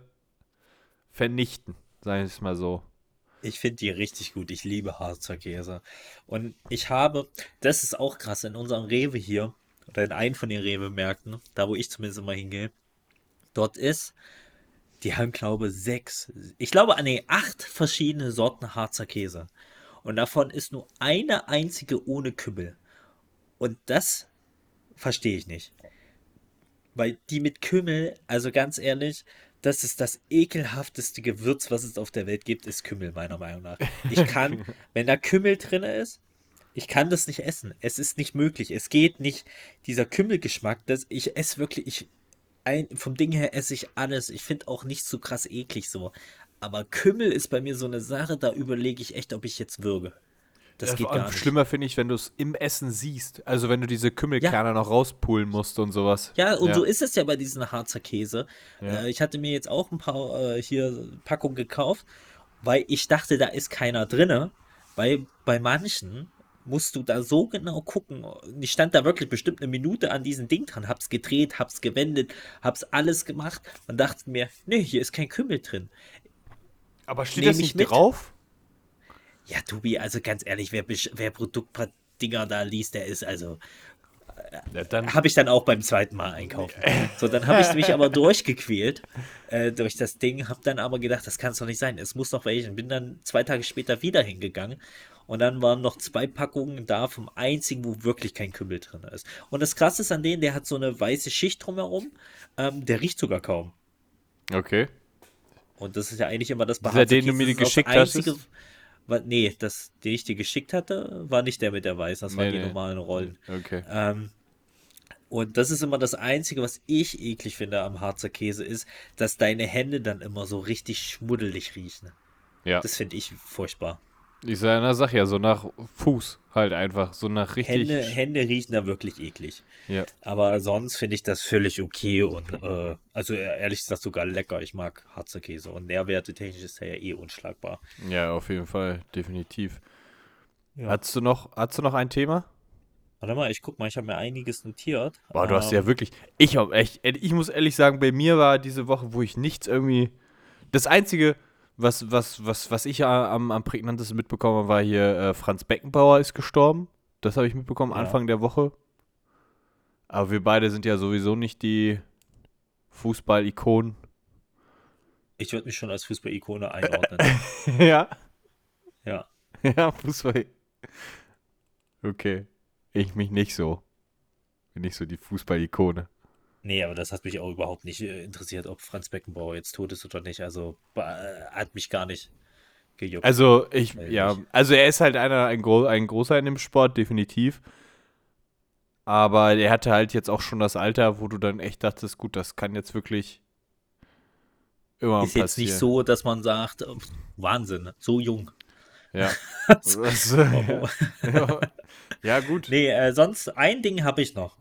vernichten, sag ich es mal so. Ich finde die richtig gut. Ich liebe Harzer Käse. Und ich habe, das ist auch krass, in unserem Rewe hier, oder in einem von den Rewe-Märkten, da wo ich zumindest immer hingehe, dort ist, die haben, glaube sechs, ich glaube, nee, acht verschiedene Sorten Harzer Käse. Und davon ist nur eine einzige ohne Kümmel. Und das verstehe ich nicht. Weil die mit Kümmel, also ganz ehrlich, das ist das ekelhafteste Gewürz, was es auf der Welt gibt, ist Kümmel, meiner Meinung nach. Ich kann, wenn da Kümmel drin ist, ich kann das nicht essen. Es ist nicht möglich. Es geht nicht. Dieser Kümmelgeschmack, das, ich esse wirklich, ich, ein, vom Ding her esse ich alles. Ich finde auch nicht so krass eklig so. Aber Kümmel ist bei mir so eine Sache, da überlege ich echt, ob ich jetzt würge. Das Ja, geht gar nicht. Schlimmer finde ich, wenn du es im Essen siehst. Also wenn du diese Kümmelkerne noch rauspulen musst und sowas. Ja, und so ist es ja bei diesem Harzer Käse. Ja. Äh, ich hatte mir jetzt auch ein paar äh, hier Packungen gekauft, weil ich dachte, da ist keiner drinne. Weil bei manchen musst du da so genau gucken. Ich stand da wirklich bestimmt eine Minute an diesem Ding dran, hab's gedreht, hab's gewendet, hab's alles gemacht und dachte mir, nee, hier ist kein Kümmel drin. Aber steht Nehm das ich nicht mit. drauf? Ja, Tobi, also ganz ehrlich, wer, wer Produktdinger da liest, der ist also Ja, dann Habe ich dann auch beim zweiten Mal einkaufen. So, dann habe ich mich aber durchgequält äh, durch das Ding, habe dann aber gedacht, das kann es doch nicht sein. Es muss doch welchen. Bin dann zwei Tage später wieder hingegangen Und dann waren noch zwei Packungen da vom einzigen, wo wirklich kein Kümmel drin ist. Und das Krasse ist an denen, der hat so eine weiße Schicht drumherum. Ähm, der riecht sogar kaum. Okay. Und das ist ja eigentlich immer das der, den du mir geschickt hast, das einzige- wa- Nee, das, den ich dir geschickt hatte, war nicht der mit der Weißen, das waren Nee, die nee. normalen Rollen. Okay. Ähm, und das ist immer das Einzige, was ich eklig finde am Harzer Käse, ist, dass deine Hände dann immer so richtig schmuddelig riechen. Ja. Das finde ich furchtbar. Ich sag, na, sag ja, so nach Fuß halt einfach. So nach richtig. Hände, Hände riechen da wirklich eklig. Ja. Aber sonst finde ich das völlig okay und äh, also ehrlich gesagt sogar lecker. Ich mag Harzer Käse und Nährwerte technisch ist er ja eh unschlagbar. ja, auf jeden Fall, definitiv. Ja. Hast du noch, hast du noch ein Thema? Warte mal, ich guck mal, ich habe mir einiges notiert. Boah, du hast ja Ähm, wirklich. Ich hab echt. Ich muss ehrlich sagen, bei mir war diese Woche, wo ich nichts irgendwie. Das Einzige, was, was, was, was ich am, am prägnantesten mitbekommen habe, war hier, äh, Franz Beckenbauer ist gestorben. Das habe ich mitbekommen, Ja. Anfang der Woche. Aber wir beide sind ja sowieso nicht die Fußball-Ikonen. Ich würde mich schon als Fußball-Ikone einordnen. ja. ja. Ja, Fußball. Okay. Ich mich nicht so. Bin nicht so die Fußball-Ikone. Nee, aber das hat mich auch überhaupt nicht äh, interessiert, ob Franz Beckenbauer jetzt tot ist oder nicht. Also äh, hat mich gar nicht gejuckt. Also, ich, Weiß ja, also er ist halt einer, ein, Gro ein großer in dem Sport, definitiv. Aber er hatte halt jetzt auch schon das Alter, wo du dann echt dachtest, gut, das kann jetzt wirklich immer ist jetzt passieren. nicht so, dass man sagt, äh, Wahnsinn, so jung. Ja. Das, ja. ja, gut. Nee, äh, sonst ein Ding habe ich noch.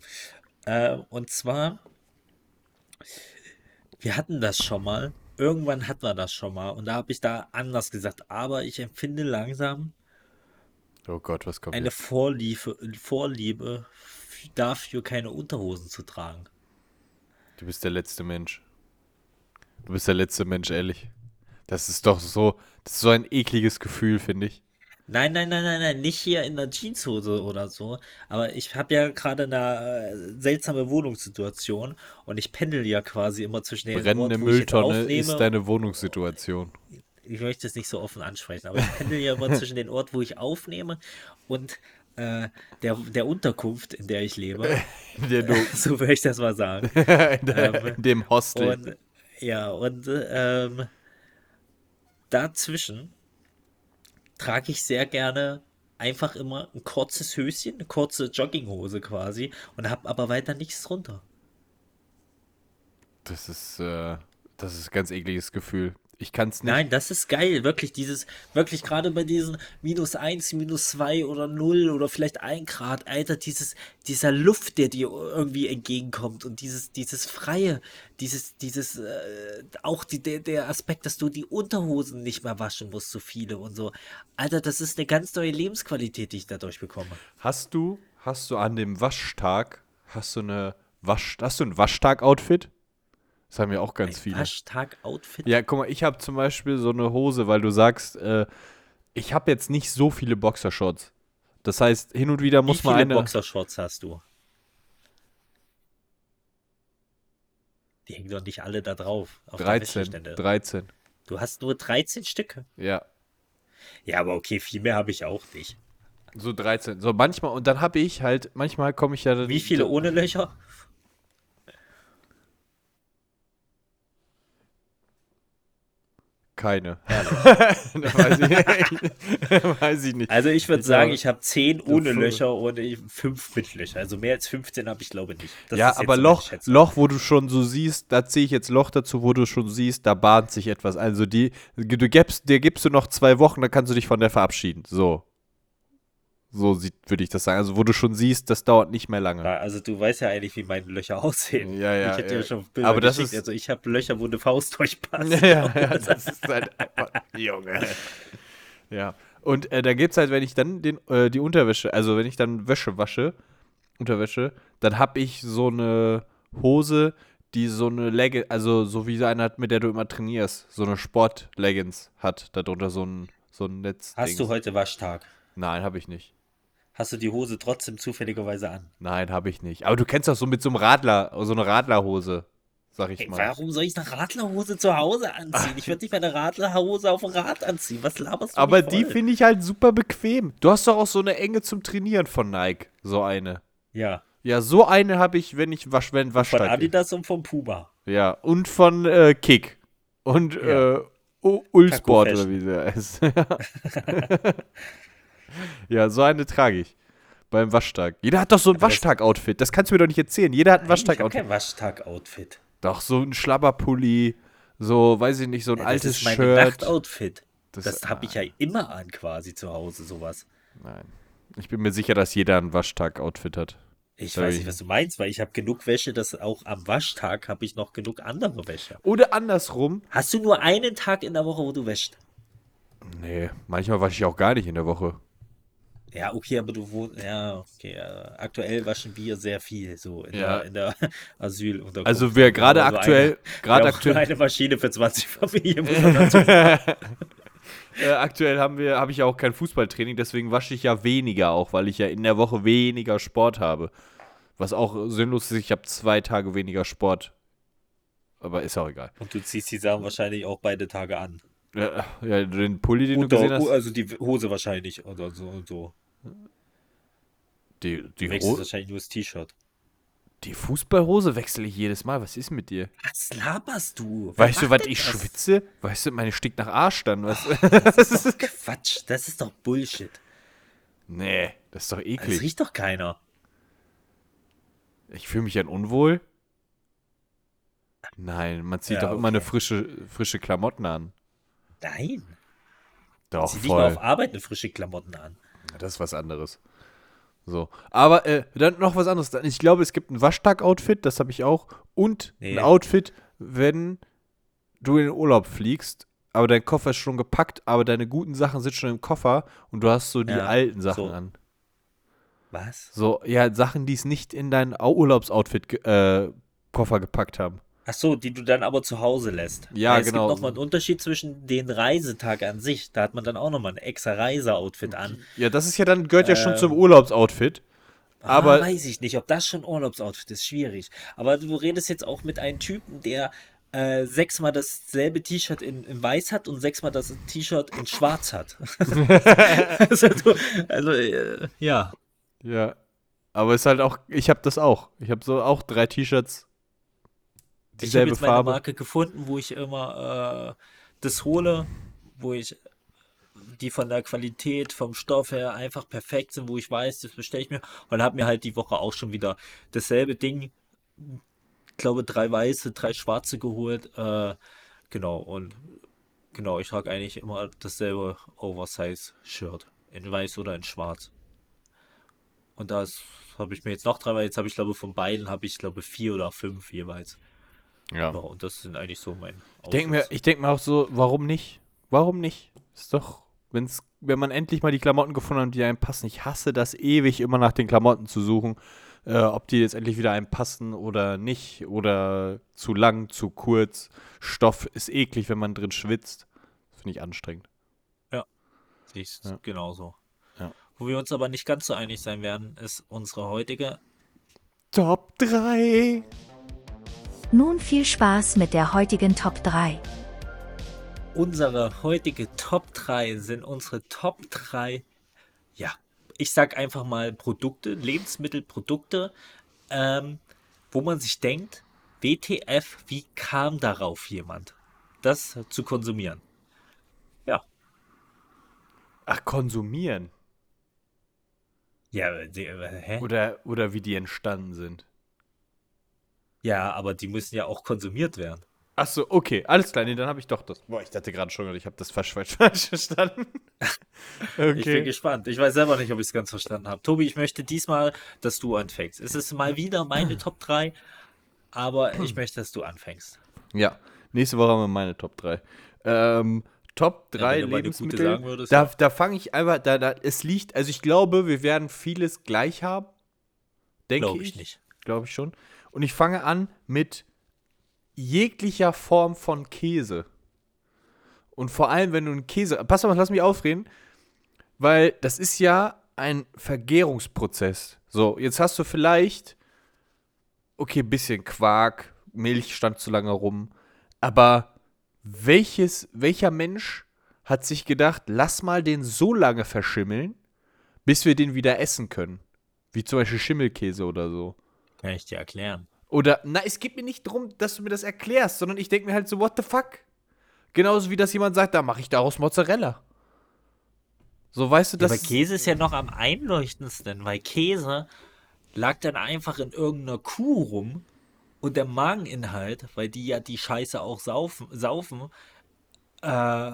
Äh, und zwar, wir hatten das schon mal. Irgendwann hatten wir das schon mal. Und da habe ich da anders gesagt. Aber ich empfinde langsam Oh Gott, was kommt eine jetzt? Vorliebe, Vorliebe dafür, keine Unterhosen zu tragen. Du bist der letzte Mensch. Du bist der letzte Mensch, ehrlich. Das ist doch so, das ist so ein ekliges Gefühl, finde ich. Nein, nein, nein, nein, nein, nicht hier in der Jeanshose oder so. Aber ich habe ja gerade eine äh, seltsame Wohnungssituation und ich pendel ja quasi immer zwischen den Brennende Ort, wo ich jetzt Mülltonne aufnehme. ist deine Wohnungssituation. ich möchte es nicht so offen ansprechen, aber ich pendel ja immer zwischen den Ort, wo ich aufnehme und äh, der, der Unterkunft, in der ich lebe. Der du, so würde ich das mal sagen. in, der, Ähm, dem Hostel. Und ja, und ähm, dazwischen trage ich sehr gerne einfach immer ein kurzes Höschen, eine kurze Jogginghose quasi und habe aber weiter nichts drunter. Das ist, äh, das ist ein ganz ekliges Gefühl. Ich kann es nicht. Nein, das ist geil, wirklich dieses, wirklich gerade bei diesen minus 1, minus 2 oder 0 oder vielleicht 1 Grad, Alter, dieses, dieser Luft, der dir irgendwie entgegenkommt und dieses, dieses Freie, dieses, dieses, äh, auch die, der, der Aspekt, dass du die Unterhosen nicht mehr waschen musst, so viele und so. Alter, das ist eine ganz neue Lebensqualität, die ich dadurch bekomme. Hast du, hast du an dem Waschtag, hast du eine Wasch, hast du ein Waschtag-Outfit? Das haben ja auch ganz Ein viele. Waschtag-Outfit? Ja, guck mal, ich habe zum Beispiel so eine Hose, weil du sagst, äh, ich habe jetzt nicht so viele Boxershorts. Das heißt, hin und wieder muss Wie man viele eine. Boxershorts hast du? Die hängen doch nicht alle da drauf. Auf der 13. Wäschestände. 13. Du hast nur 13 Stücke. Ja. Ja, aber okay, viel mehr habe ich auch nicht. So 13. So manchmal, und dann habe ich halt, manchmal komme ich ja. dann- Wie viele ohne Löcher? Keine. weiß, ich, weiß ich nicht. Also ich würde sagen, ich habe 10 ohne. Löcher und 5 mit Löcher. Also mehr als 15 habe ich glaube nicht. Das ja, aber Loch. Loch, wo du schon so siehst, da ziehe ich jetzt Loch dazu, wo du schon siehst, da bahnt sich etwas. Also die, du gibst, dir gibst du noch zwei Wochen, dann kannst du dich von der verabschieden. So. So sieht, würde ich das sagen. Also wo du schon siehst, das dauert nicht mehr lange. Ja, also du weißt ja eigentlich, wie meine Löcher aussehen. Ja, ja, Ich hätte ja. dir schon Bilder Aber das geschickt. ist- Also ich habe Löcher, wo eine Faust durchpasst. Ja, ja, ja, das ist halt einfach, Junge. Ja. Und äh, da gibt's halt, wenn ich dann den, äh, die Unterwäsche, also wenn ich dann Wäsche wasche, Unterwäsche, dann habe ich so eine Hose, die so eine Leggings, also so wie eine hat, mit der du immer trainierst, so eine Sport-Leggings hat, darunter so ein, so ein Netz. Hast du heute Waschtag? Nein, habe ich nicht. Hast du die Hose trotzdem zufälligerweise an? Nein, habe ich nicht. Aber du kennst doch so mit so einem Radler, so eine Radlerhose. sag ich Ey, mal. warum soll ich eine Radlerhose zu Hause anziehen? Ich würde nicht meine Radlerhose auf dem Rad anziehen. Was laberst du Aber die finde ich halt super bequem. Du hast doch auch so eine enge zum Trainieren von Nike. So eine. Ja, Ja, so eine habe ich, wenn ich wasch, wenn von Waschtag. Adidas und von Puma. Ja, und von äh, Kick. Und Ja. äh, Ulsport oder wie der heißt. ja, so eine trage ich. Beim Waschtag. Jeder hat doch so ein Waschtag-Outfit. Das kannst du mir doch nicht erzählen. Jeder hat ein Nein, ich habe Waschtag-Outfit. kein Waschtag-Outfit. Doch, so ein Schlabberpulli. So, weiß ich nicht, so ein Ja, altes das ist mein Shirt. Nachtoutfit. Das- Das, habe ich ja immer an quasi zu Hause, sowas. Nein. Ich bin mir sicher, dass jeder ein Waschtag-Outfit hat. Ich Sorry. weiß nicht, was du meinst, weil ich habe genug Wäsche, dass auch am Waschtag habe ich noch genug andere Wäsche. Oder andersrum. Hast du nur einen Tag in der Woche, wo du wäschst? Nee, manchmal wasche ich auch gar nicht in der Woche. Ja, okay, aber du wohnst, ja, okay, aktuell waschen wir sehr viel, so in Ja. der, in der Asylunterkunft. Also wir gerade haben so aktuell, gerade aktuell, eine Maschine für 20 Familien. äh, aktuell haben wir, habe ich ja auch kein Fußballtraining, deswegen wasche ich ja weniger auch, weil ich ja in der Woche weniger Sport habe. Was auch sinnlos ist, ich habe zwei Tage weniger Sport. Aber ist auch egal. Und du ziehst die Sachen wahrscheinlich auch beide Tage an. Ja, ja den Pulli, den du Unter, gesehen hast, also die Hose wahrscheinlich oder so und so. Die, die, Du wechselst Ho wahrscheinlich nur das T-Shirt. die Fußballhose wechsle ich jedes Mal. Was ist mit dir? Was laberst du? Wer Weißt du, was ich das? schwitze? Weißt du, meine stickt nach Arsch dann. Was? Das ist doch Quatsch. Das ist doch Bullshit. nee, das ist doch Das eklig. riecht doch keiner. Ich fühle mich dann unwohl. Nein, man zieht Ja, doch immer eine okay. frische, frische Klamotten an. Nein. Doch, Zieh nicht mal voll. auf Arbeit eine frische Klamotten an. Das ist was anderes. So. Aber äh, dann noch was anderes. Ich glaube, es gibt ein Waschtag-Outfit, das habe ich auch. Und Nee. ein Outfit, wenn du in den Urlaub fliegst, aber dein Koffer ist schon gepackt, aber deine guten Sachen sind schon im Koffer und du hast so die Ja, alten Sachen so. an. Was? So, ja, Sachen, die es nicht in dein Au- Urlaubsoutfit äh, Koffer gepackt haben. Ach so, die du dann aber zu Hause lässt. Ja, es genau. gibt nochmal einen Unterschied zwischen den Reisetag an sich. Da hat man dann auch nochmal ein extra Reiseoutfit an. Ja, das ist ja dann, gehört ja schon Ähm. zum Urlaubsoutfit. Aber ah, weiß ich nicht, ob das schon Urlaubsoutfit ist. Schwierig. Aber du redest jetzt auch mit einem Typen, der äh, sechsmal dasselbe T-Shirt in, in weiß hat und sechsmal das T-Shirt in schwarz hat. also, du, also äh, ja. Ja. Aber es ist halt auch, ich habe das auch. Ich habe so auch drei T-Shirts. Ich habe Dieselbe jetzt meine Farbe. Marke gefunden, wo ich immer äh, das hole, wo ich die von der Qualität, vom Stoff her einfach perfekt sind, wo ich weiß, das bestelle ich mir und habe mir halt die Woche auch schon wieder dasselbe Ding, ich glaube drei weiße, drei schwarze geholt, äh, genau und genau, ich trage eigentlich immer dasselbe Oversize-Shirt, in weiß oder in schwarz. Und das habe ich mir jetzt noch drei, weil jetzt habe ich glaube von beiden habe ich glaube vier oder fünf jeweils. Ja. Ja, und das sind eigentlich so mein Ich denke mir, ich denk mir auch so, warum nicht? Warum nicht? Ist doch, wenn's, wenn man endlich mal die Klamotten gefunden hat, die einem passen. Ich hasse das ewig, immer nach den Klamotten zu suchen, äh, ob die jetzt endlich wieder einem passen oder nicht. Oder zu lang, zu kurz. Stoff ist eklig, wenn man drin schwitzt. Das finde ich anstrengend. Sehe ich Ja. genauso. Ja. Wo wir uns aber nicht ganz so einig sein werden, ist unsere heutige. Top 3. Nun viel Spaß mit der heutigen Top 3. Unsere heutige Top 3 sind unsere Top 3, ja, ich sag einfach mal Produkte, Lebensmittelprodukte, ähm, wo man sich denkt, WTF, wie kam darauf jemand, das zu konsumieren? Ja, Ach, konsumieren. ja, die, äh, hä? Oder, oder wie die entstanden sind. Ja, aber die müssen ja auch konsumiert werden. Ach so, okay, alles klar, nee, dann habe ich doch das. Boah, ich dachte gerade schon, ich habe das falsch, falsch, falsch verstanden. Ich bin okay. gespannt. Ich weiß selber nicht, ob ich es ganz verstanden habe. Tobi, ich möchte diesmal, dass du anfängst. Es ist mal wieder meine Top 3, aber ich möchte, dass du anfängst. Ja, nächste Woche haben wir meine Top 3. Ähm, Top 3 wenn du mal eine gute Lebensmittel. sagen würdest, da ja. da fange ich einfach, da, da, es liegt, also ich glaube, wir werden vieles gleich haben. Denke Glaube ich. ich nicht. Glaube ich schon. Und ich fange an mit jeglicher Form von Käse. Und vor allem, wenn du einen Käse. Pass auf, lass mich aufreden. Weil das ist ja ein Vergärungsprozess. So, jetzt hast du vielleicht, okay, bisschen Quark, Milch stand zu lange rum. Aber welches, welcher Mensch hat sich gedacht, lass mal den so lange verschimmeln, bis wir den wieder essen können? Wie zum Beispiel Schimmelkäse oder so. Kann ich dir erklären. Oder, na, es geht mir nicht darum, dass du mir das erklärst, sondern ich denke mir halt so, what the fuck? Genauso wie das jemand sagt, da mache ich daraus Mozzarella. So, weißt du, Ja, das. aber Käse ist ja noch am einleuchtendsten, weil Käse lag dann einfach in irgendeiner Kuh rum und der Mageninhalt, weil die ja die Scheiße auch saufen, saufen äh,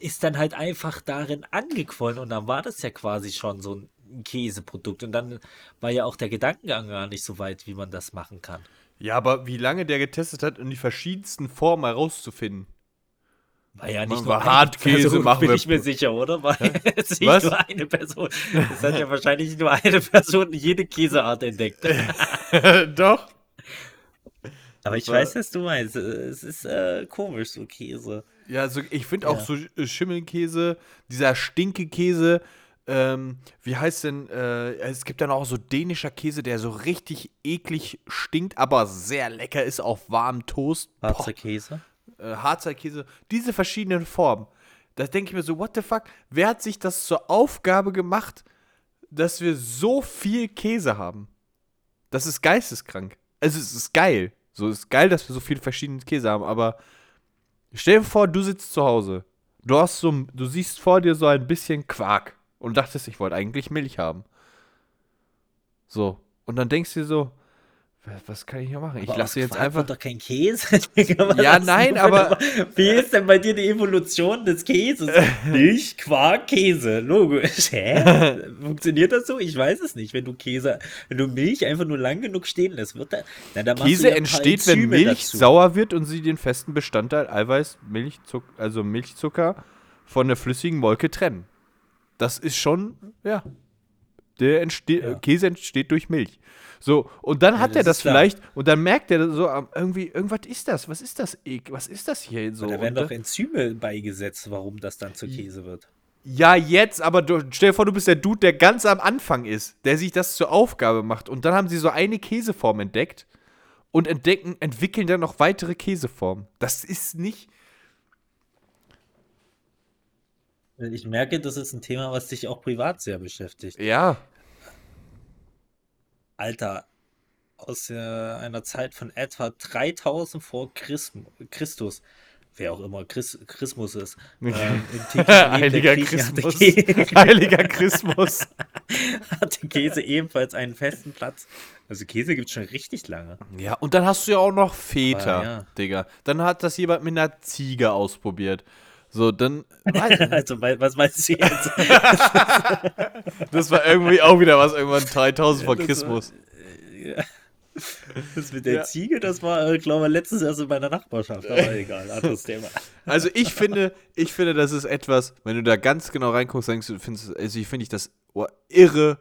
ist dann halt einfach darin angequollen und dann war das ja quasi schon so ein Käseprodukt und dann war ja auch der Gedankengang gar nicht so weit, wie man das machen kann. ja, aber wie lange der getestet hat, um die verschiedensten Formen herauszufinden. War ja nicht wir nur Hartkäse, Person, machen bin wir- ich mir sicher, oder? War jetzt nicht Was? nur eine Person. Es hat ja wahrscheinlich nur eine Person jede Käseart entdeckt. Doch. Aber ich weiß, was du meinst. Es ist äh, komisch, so Käse. Ja, also ich finde auch Ja. so Schimmelkäse, dieser Stinkekäse, ähm, wie heißt denn, äh, es gibt dann auch so dänischer Käse, der so richtig eklig stinkt, aber sehr lecker ist auf warmem Toast. Harzer Käse. äh, Harzer Käse, diese verschiedenen Formen. Da denke ich mir so, what the fuck? Wer hat sich das zur Aufgabe gemacht, dass wir so viel Käse haben? Das ist geisteskrank. Also es ist geil. So es ist geil, dass wir so viel verschiedenen Käse haben, aber stell dir vor, du sitzt zu Hause. Du hast so, du siehst vor dir so ein bisschen Quark und dachtest, ich wollte eigentlich Milch haben. So. Und dann denkst du dir so, was- kann ich hier machen? Ich Aber lasse aus jetzt einfach. doch kein Käse. Ja, nein, aber- Wie ist denn bei dir die Evolution des Käses? Milch, Quark, Käse. Logisch. Hä? Funktioniert das so? Ich weiß es nicht. Wenn du Käse, wenn du Milch einfach nur lang genug stehen lässt, wird da. Na, da Käse ja entsteht, wenn Milch dazu. sauer wird und sie den festen Bestandteil Eiweiß, Milchzucker, also Milchzucker von der flüssigen Molke trennen. Das ist schon, ja. Der entsteht, Ja. Käse entsteht durch Milch. So, und dann hat das er das ist klar. vielleicht und dann merkt er so ähm, irgendwie, irgendwas ist das, was ist das, was ist das hier so? Da werden Und doch Enzyme beigesetzt, warum das dann zu Käse wird. ja, jetzt, aber du, stell dir vor, du bist der Dude, der ganz am Anfang ist, der sich das zur Aufgabe macht. Und dann haben sie so eine Käseform entdeckt und entdecken, entwickeln dann noch weitere Käseformen. Das ist nicht. Ich merke, das ist ein Thema, was dich auch privat sehr beschäftigt. Ja. Alter, aus äh, einer Zeit von etwa 3000 vor Christus, wer auch immer Chris Chrismus ist, ähm, Heiliger Christmas. Heiliger Christmas. hatte Käse ebenfalls einen festen Platz. Also Käse gibt es schon richtig lange. Ja, und dann hast du ja auch noch Feta, Aber ja. Digga. Dann hat das jemand mit einer Ziege ausprobiert. So, dann. Also, was meinst du jetzt? das war irgendwie auch wieder was, irgendwann 3000 vor Christmas. Das mit der Ja. Ziege, das war, äh, glaube ich, letztes Jahr in meiner Nachbarschaft. Aber egal, anderes Thema. Also ich finde, ich finde, das ist etwas, wenn du da ganz genau reinguckst, denkst du, findest, also ich finde ich das oh, irre,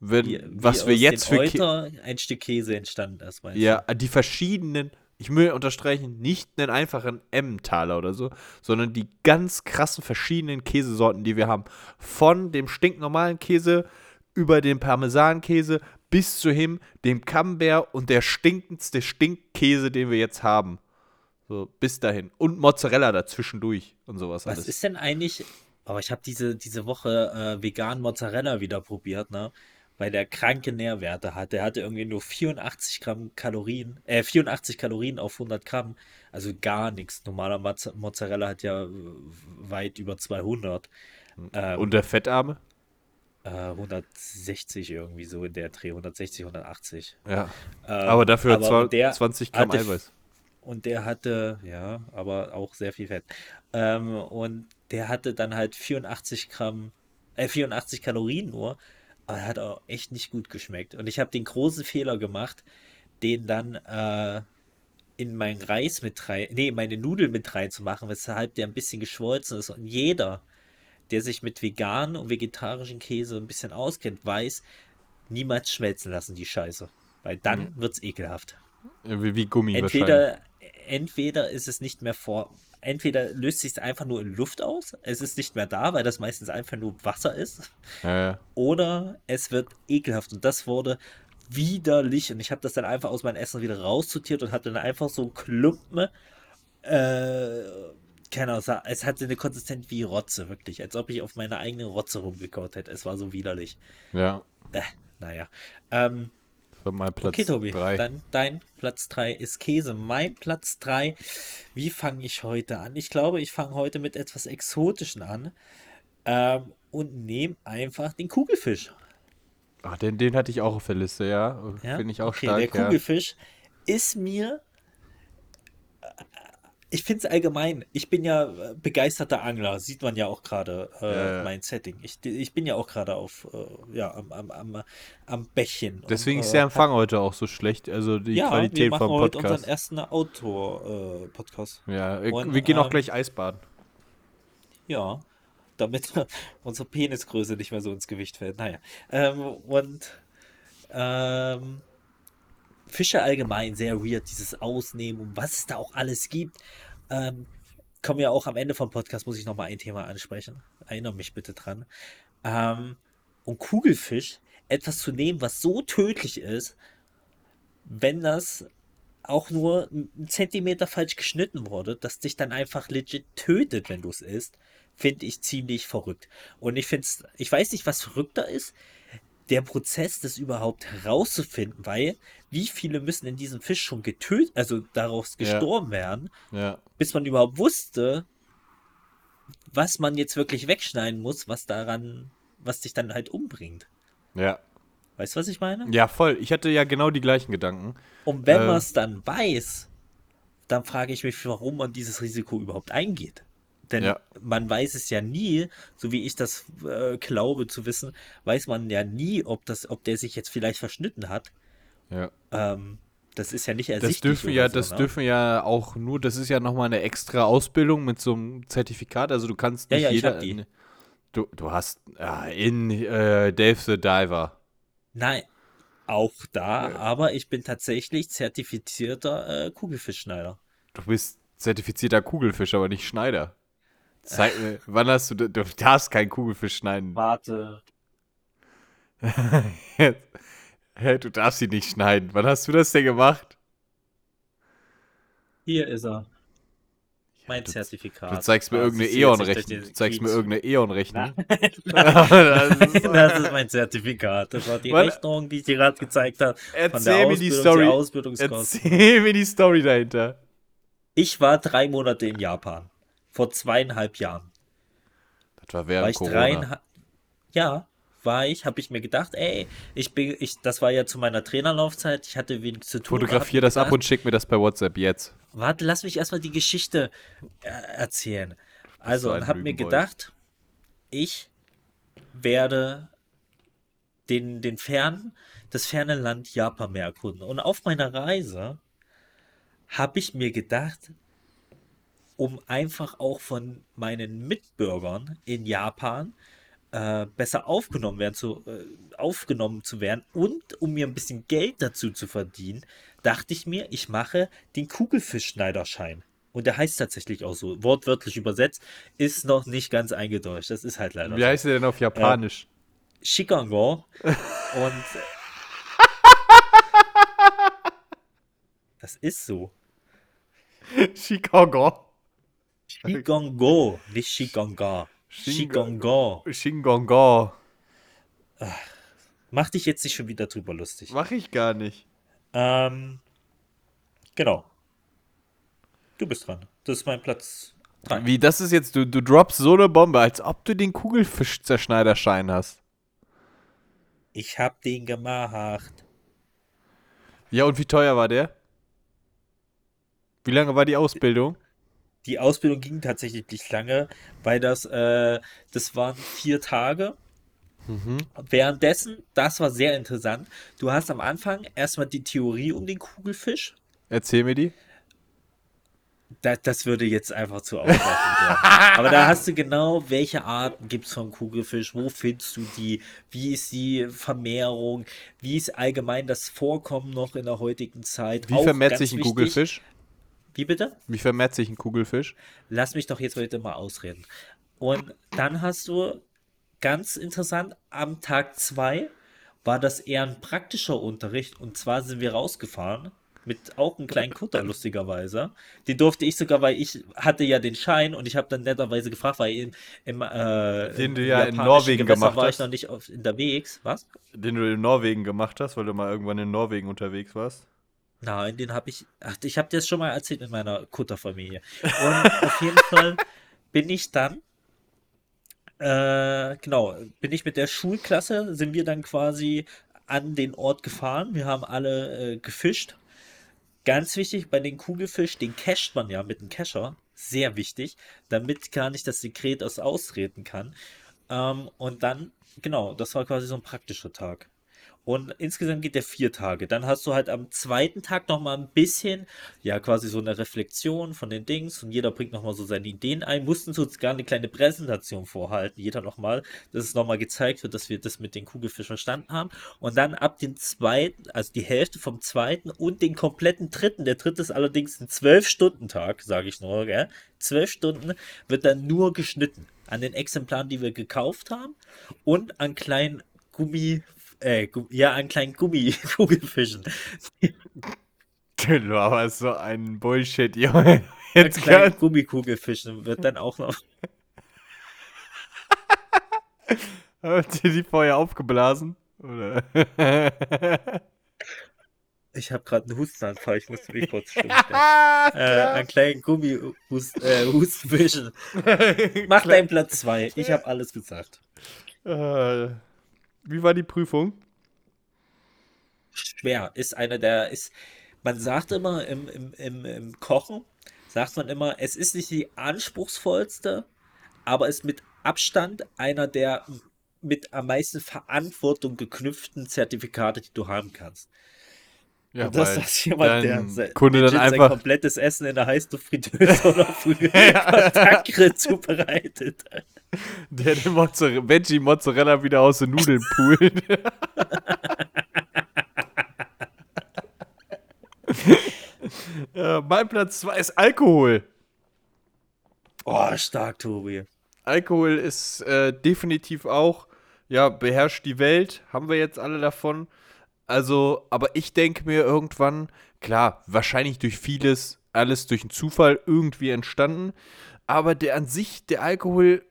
wenn, Wie, was wie wir jetzt für Euter ein Stück Käse entstanden ist, ja, die verschiedenen, ich will unterstreichen, nicht einen einfachen Emmentaler oder so, sondern die ganz krassen verschiedenen Käsesorten, die wir haben. Von dem stinknormalen Käse über den Parmesankäse bis zu hin dem Camembert und der stinkendste Stinkkäse, den wir jetzt haben. So, bis dahin. Und Mozzarella dazwischendurch und sowas Was alles. ist denn eigentlich? Aber ich habe diese, diese Woche äh, vegan Mozzarella wieder probiert, ne? Weil der kranke Nährwerte hat. Der hatte irgendwie nur 84 Gramm Kalorien, äh, 84 Kalorien auf 100 Gramm. Also gar nichts. Normaler Mozzarella hat ja äh, weit über 200. Ähm, und der Fettarme? äh, 160 irgendwie so in der Dreh, 160, 180. Ja. Ähm, Aber dafür aber zwar der 20 Gramm hatte Eiweiß. Und der hatte, ja, aber auch sehr viel Fett. Ähm, und der hatte dann halt 84 Gramm, äh, 84 Kalorien nur. Er hat auch echt nicht gut geschmeckt. Und ich habe den großen Fehler gemacht, den dann äh, in meinen Reis mit rein, nee, meine Nudeln mit reinzumachen, weshalb der ein bisschen geschwolzen ist. Und jeder, der sich mit veganen und vegetarischen Käse ein bisschen auskennt, weiß, niemals schmelzen lassen die Scheiße. Weil dann wird's ekelhaft. Wie, wie Gummi. Entweder, entweder ist es nicht mehr vor, entweder löst sich es einfach nur in Luft aus, es ist nicht mehr da, weil das meistens einfach nur Wasser ist, Ja, oder es wird ekelhaft. Und das wurde widerlich. Und ich habe das dann einfach aus meinem Essen wieder raussortiert und hatte dann einfach so Klumpen. Äh, keine Ahnung, es hatte eine Konsistenz wie Rotze, wirklich. Als ob ich auf meine eigene Rotze rumgekaut hätte. Es war so widerlich. Ja, Äh, naja. Ähm, mein Platz okay, Tobi, drei. dann dein Platz 3 ist Käse. Mein Platz 3, wie fange ich heute an? Ich glaube, ich fange heute mit etwas Exotischen an ähm, und nehme einfach den Kugelfisch. Ach, den, den hatte ich auch auf der Liste, ja. Ja? Finde ich auch okay, stark, der ja. Kugelfisch ist mir. Ich finde es allgemein, ich bin ja äh, begeisterter Angler, sieht man ja auch gerade äh, Ja, mein Setting. Ich, ich bin ja auch gerade auf, äh, ja, am, am, am, am Bächen. Deswegen und, ist äh, der Empfang heute auch so schlecht, also die ja, wir Qualität machen vom heute Podcast. unseren ersten Outdoor-Podcast. Ja, Und, wir gehen auch ähm, gleich Eisbaden. Ja, damit unsere Penisgröße nicht mehr so ins Gewicht fällt. Naja. Ähm, und ähm, Fische allgemein sehr weird, dieses Ausnehmen und was es da auch alles gibt. Ähm, kommen ja auch am Ende vom Podcast, muss ich nochmal ein Thema ansprechen. Erinnere mich bitte dran. Ähm, und Kugelfisch, etwas zu nehmen, was so tödlich ist, wenn das auch nur einen Zentimeter falsch geschnitten wurde, dass dich dann einfach legit tötet, wenn du es isst, finde ich ziemlich verrückt. Und ich finde ich weiß nicht, was verrückter ist, der Prozess, das überhaupt herauszufinden, weil wie viele müssen in diesem Fisch schon getötet, also daraus Ja. gestorben werden, Ja. bis man überhaupt wusste, was man jetzt wirklich wegschneiden muss, was daran, was dich dann halt umbringt. Ja. Weißt du, was ich meine? Ja, voll. Ich hatte ja genau die gleichen Gedanken. Und wenn Äh. man es dann weiß, dann frage ich mich, warum man dieses Risiko überhaupt eingeht. Denn Ja. man weiß es ja nie, so wie ich das äh, glaube zu wissen, weiß man ja nie, ob das, ob der sich jetzt vielleicht verschnitten hat. Ja. Ähm, das ist ja nicht Das ersichtlich. dürfen oder ja, so, das ne? dürfen ja auch nur, das ist ja nochmal eine extra Ausbildung mit so einem Zertifikat. Also du kannst Ja, nicht ja, ich jeder. die. Du, du hast ja, in äh, Dave the Diver. Nein, auch da, aber ich bin tatsächlich zertifizierter äh, Kugelfischschneider. Du bist zertifizierter Kugelfisch, aber nicht Schneider. Zeig mir, wann hast du, du darfst keinen Kugelfisch schneiden. Warte. Hä, du darfst sie nicht schneiden. Wann hast du das denn gemacht? Hier ist er. Mein du- Zertifikat. Du zeigst mir irgendeine Eon-Rechnung. Du zeigst mir irgendeine Eon-Rechnung. Das ist, das ist mein Zertifikat. Das war die Weil- Rechnung, die ich dir gerade gezeigt habe. Erzähl mir die Story. Erzähl mir die Story dahinter. Ich war drei Monate in Japan. Vor zweieinhalb Jahren. Das war War während ich Corona. Ja, war ich, habe ich mir gedacht, ey, ich bin, ich, das war ja zu meiner Trainerlaufzeit, ich hatte wenig zu tun. Fotografier hab mir das ab und schick mir das per WhatsApp jetzt. Warte, lass mich erstmal die Geschichte äh, erzählen. Also, und habe mir gedacht, ich werde den, den fernen, das ferne Land Japan mehr erkunden. Und auf meiner Reise habe ich mir gedacht, um einfach auch von meinen Mitbürgern in Japan äh, besser aufgenommen werden zu, äh, aufgenommen zu werden und um mir ein bisschen Geld dazu zu verdienen, dachte ich mir, ich mache den Kugelfischschneiderschein. Und der heißt tatsächlich auch so, wortwörtlich übersetzt, ist noch nicht ganz eingedeutscht. Das ist halt leider Wie heißt der denn auf Japanisch? Shikango. Und das ist so. Chicago. Shikango, nicht Shikanga. Shikango. Shingongo. Mach dich jetzt nicht schon wieder drüber lustig. Mach ich gar nicht. Ähm, genau. Du bist dran. Das ist mein Platz 3. Wie, das ist jetzt, du, du droppst so eine Bombe, als ob du den Kugelfisch-Zerschneiderschein hast. Ich hab den gemacht. Ja, und wie teuer war der? Wie lange war die Ausbildung? Die Ausbildung ging tatsächlich nicht lange, weil das, äh, das waren vier Tage. Währenddessen, das war sehr interessant. Du hast am Anfang erstmal die Theorie um den Kugelfisch. Erzähl mir die. Da, das würde jetzt einfach zu ausreichend werden. Aber da hast du genau, welche Arten gibt es von Kugelfisch, wo findest du die, wie ist die Vermehrung, wie ist allgemein das Vorkommen noch in der heutigen Zeit. Wie Auch vermehrt sich ein wichtig- Kugelfisch? Wie bitte? Wie vermehrt sich ein Kugelfisch? Lass mich doch jetzt heute mal ausreden. Und dann hast du ganz interessant am Tag 2 war das eher ein praktischer Unterricht und zwar sind wir rausgefahren mit auch einem kleinen Kutter, lustigerweise. Den durfte ich sogar, weil ich hatte ja den Schein und ich habe dann netterweise gefragt, weil im, im äh, Den du ja in Norwegen Gewässer gemacht war hast. ich noch nicht auf, unterwegs. Was? Den du in Norwegen gemacht hast, weil du mal irgendwann in Norwegen unterwegs warst. Nein, den habe ich. Ach, ich habe dir das schon mal erzählt mit meiner Kutterfamilie. Und auf jeden Fall bin ich dann. Äh, genau, bin ich mit der Schulklasse, sind wir dann quasi an den Ort gefahren. Wir haben alle äh, gefischt. Ganz wichtig bei den Kugelfisch, den casht man ja mit einem Kescher. Sehr wichtig, damit gar nicht das Sekret aus ausreden kann. Ähm, und dann, genau, das war quasi so ein praktischer Tag. Und insgesamt geht der vier Tage. Dann hast du halt am zweiten Tag nochmal ein bisschen, ja, quasi so eine Reflexion von den Dings und jeder bringt nochmal so seine Ideen ein. Mussten so gar eine kleine Präsentation vorhalten, jeder nochmal, dass es nochmal gezeigt wird, dass wir das mit den Kugelfisch verstanden haben. Und dann ab dem zweiten, also die Hälfte vom zweiten und den kompletten dritten, der dritte ist allerdings ein Zwölf-Stunden-Tag, sage ich nur, gell? Zwölf Stunden wird dann nur geschnitten an den Exemplaren, die wir gekauft haben und an kleinen Gummi, äh, ja, an kleinen Gummikugelfischen. Du laberst so einen Bullshit, Junge. An Jetzt kleinen kann, Gummikugelfischen wird dann auch noch. habt ihr die vorher aufgeblasen? Oder? Ich habe gerade einen Hustenanfall, ich musste mich kurz stimmen. äh, an kleinen Gummi-Hustenfischen. Mach deinen Platz 2. Ich habe alles gesagt. Äh, Wie war die Prüfung? schwer. Ist einer der, ist, man sagt immer im, im, im, im Kochen, sagt man immer, es ist nicht die anspruchsvollste, aber ist mit Abstand einer der mit am meisten Verantwortung geknüpften Zertifikate, die du haben kannst. Ja, Und dass das jemand, der Kunde dann legit sein einfach komplettes Essen in der Heißluftfritteuse oder Kontaktgrill zubereitet. Der den Mozzarella, Veggie Mozzarella wieder aus den Nudeln poolt. äh, mein Platz 2 ist Alkohol. Oh, stark, Tobi. Alkohol ist äh, definitiv auch, ja, beherrscht die Welt, haben wir jetzt alle davon. Also, aber ich denke mir irgendwann, klar, wahrscheinlich durch vieles, alles durch einen Zufall irgendwie entstanden, aber der an sich, der Alkohol,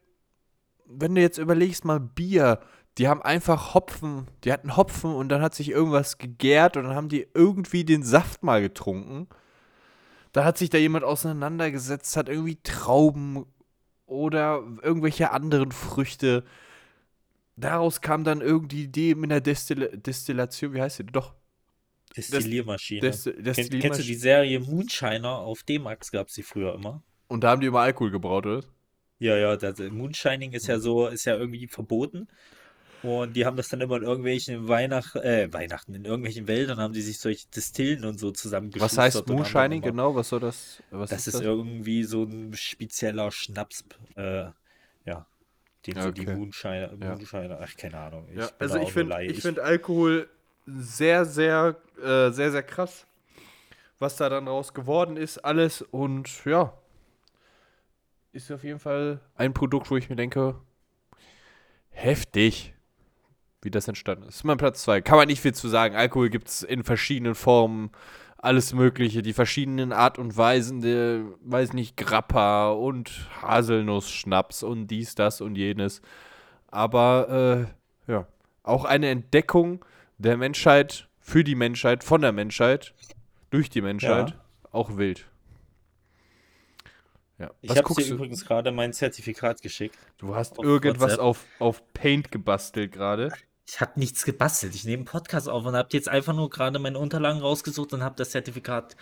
wenn du jetzt überlegst, mal Bier, die haben einfach Hopfen, die hatten Hopfen und dann hat sich irgendwas gegärt und dann haben die irgendwie den Saft mal getrunken. Da hat sich da jemand auseinandergesetzt, hat irgendwie Trauben oder irgendwelche anderen Früchte. Daraus kam dann irgendwie die Idee mit einer Destil Destillation, wie heißt die? Doch. Destilliermaschine. Desti Kenn, kennst du Destilliermaschine. die Serie Moonshiner? Auf D-Max gab es die früher immer. Und da haben die immer Alkohol gebraut, oder? Ja, ja, das, Moonshining ist ja so, ist ja irgendwie verboten. Und die haben das dann immer in irgendwelchen Weihnacht, äh, Weihnachten, in irgendwelchen Wäldern haben die sich solche Distillen und so zusammengeschustert. Was heißt Moonshining genau? Was soll das? Was Das ist irgendwie so ein spezieller Schnaps, äh, ja, den so die Okay. Moonshiner, Ja. Moonshiner, ach, keine Ahnung. Ja, bin also ich finde ich find Alkohol sehr, sehr, äh, sehr, sehr krass, was da dann raus geworden ist, alles. Und ja, ist auf jeden Fall ein Produkt, wo ich mir denke, heftig, wie das entstanden ist. Mein Platz 2. Kann man nicht viel zu sagen. Alkohol gibt es in verschiedenen Formen, alles Mögliche, die verschiedenen Art und Weisen, der, weiß nicht, Grappa und Haselnuss-Schnaps und dies, das und jenes. Aber, äh, ja, auch eine Entdeckung der Menschheit, für die Menschheit, von der Menschheit, durch die Menschheit, Ja. auch wild. Ja. Ich habe dir übrigens gerade mein Zertifikat geschickt. Du hast auf irgendwas WhatsApp. auf, auf Paint gebastelt gerade. Ich habe nichts gebastelt. Ich nehme einen Podcast auf und habe jetzt einfach nur gerade meine Unterlagen rausgesucht und habe das Zertifikat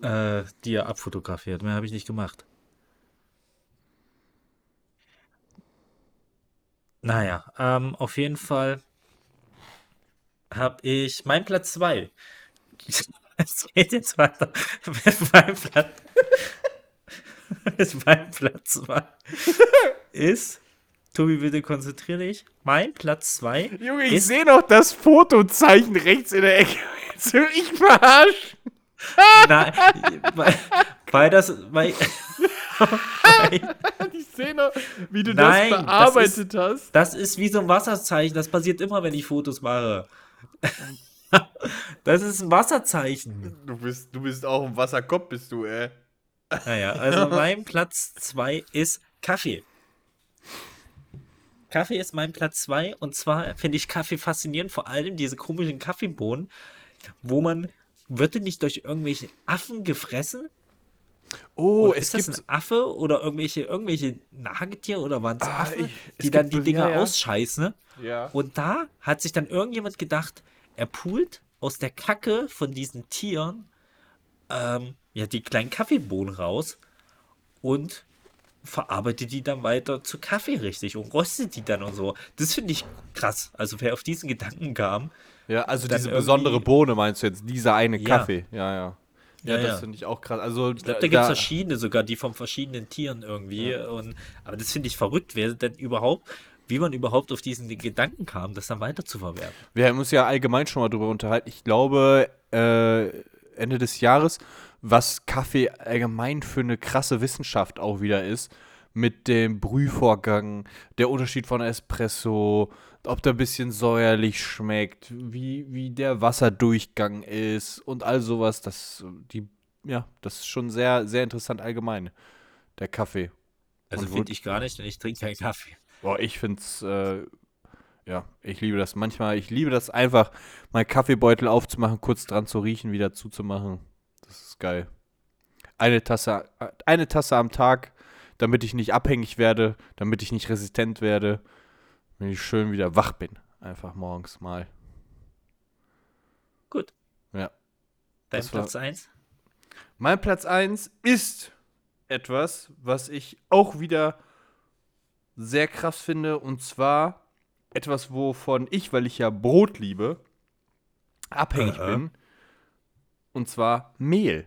äh, dir abfotografiert. Mehr habe ich nicht gemacht. Naja, ähm, auf jeden Fall habe ich mein Platz 2. Es geht jetzt weiter mit meinem Platz. mit meinem Platz 2 ist. Tobi, bitte konzentriere dich. Mein Platz 2 Junge, ich Ist- sehe noch das Fotozeichen rechts in der Ecke. Willst du mich verarschen? Nein, mein, Weil das, weil, Die Szene, wie du Nein, das das bearbeitet hast. das ist wie so ein Wasserzeichen. Das passiert immer, wenn ich Fotos mache. Das ist ein Wasserzeichen. Du bist, du bist auch ein Wasserkopf, bist du, ey. Naja, also mein Platz 2 ist Kaffee. Kaffee ist mein Platz 2 und zwar finde ich Kaffee faszinierend, vor allem diese komischen Kaffeebohnen, wo man, wird die nicht durch irgendwelche Affen gefressen? Oh, Oder es ist das gibt. ein Affe oder irgendwelche, irgendwelche Nagetiere oder waren es Ah, Affen, ich- es die dann die Dinger ja, ja. ausscheißen? Ja. Und da hat sich dann irgendjemand gedacht, er poolt aus der Kacke von diesen Tieren ähm, ja, die kleinen Kaffeebohnen raus und verarbeitet die dann weiter zu Kaffee richtig und röstet die dann und so. Das finde ich krass. Also wer auf diesen Gedanken kam, Ja, also diese besondere Bohne meinst du jetzt, dieser eine Ja. Kaffee. Ja, ja. Ja, Ja, das ja. finde ich auch krass. Also, ich glaube, da gibt es verschiedene sogar, die von verschiedenen Tieren irgendwie. Und, aber das finde ich verrückt, wer denn überhaupt, wie man überhaupt auf diesen Gedanken kam, das dann weiter zu verwerten. Wir haben uns ja allgemein schon mal drüber unterhalten. Ich glaube, äh, Ende des Jahres, was Kaffee allgemein für eine krasse Wissenschaft auch wieder ist, mit dem Brühvorgang, der Unterschied von Espresso, ob der ein bisschen säuerlich schmeckt, wie, wie der Wasserdurchgang ist und all sowas. Das, die, ja, das ist schon sehr, sehr interessant allgemein, der Kaffee. Also finde ich gar nicht, denn ich trinke keinen Kaffee. Boah, ich find's, äh, ja, ich liebe das manchmal. Ich liebe das einfach, mal Kaffeebeutel aufzumachen, kurz dran zu riechen, wieder zuzumachen. Das ist geil. Eine Tasse, äh, eine Tasse am Tag, damit ich nicht abhängig werde, damit ich nicht resistent werde, wenn ich schön wieder wach bin. Einfach morgens mal. Gut. Ja. Dein Das Platz 1? Mein Platz 1 ist etwas, was ich auch wieder sehr krass finde. Und zwar etwas, wovon ich, weil ich ja Brot liebe, abhängig Äh, äh. bin. Und zwar Mehl.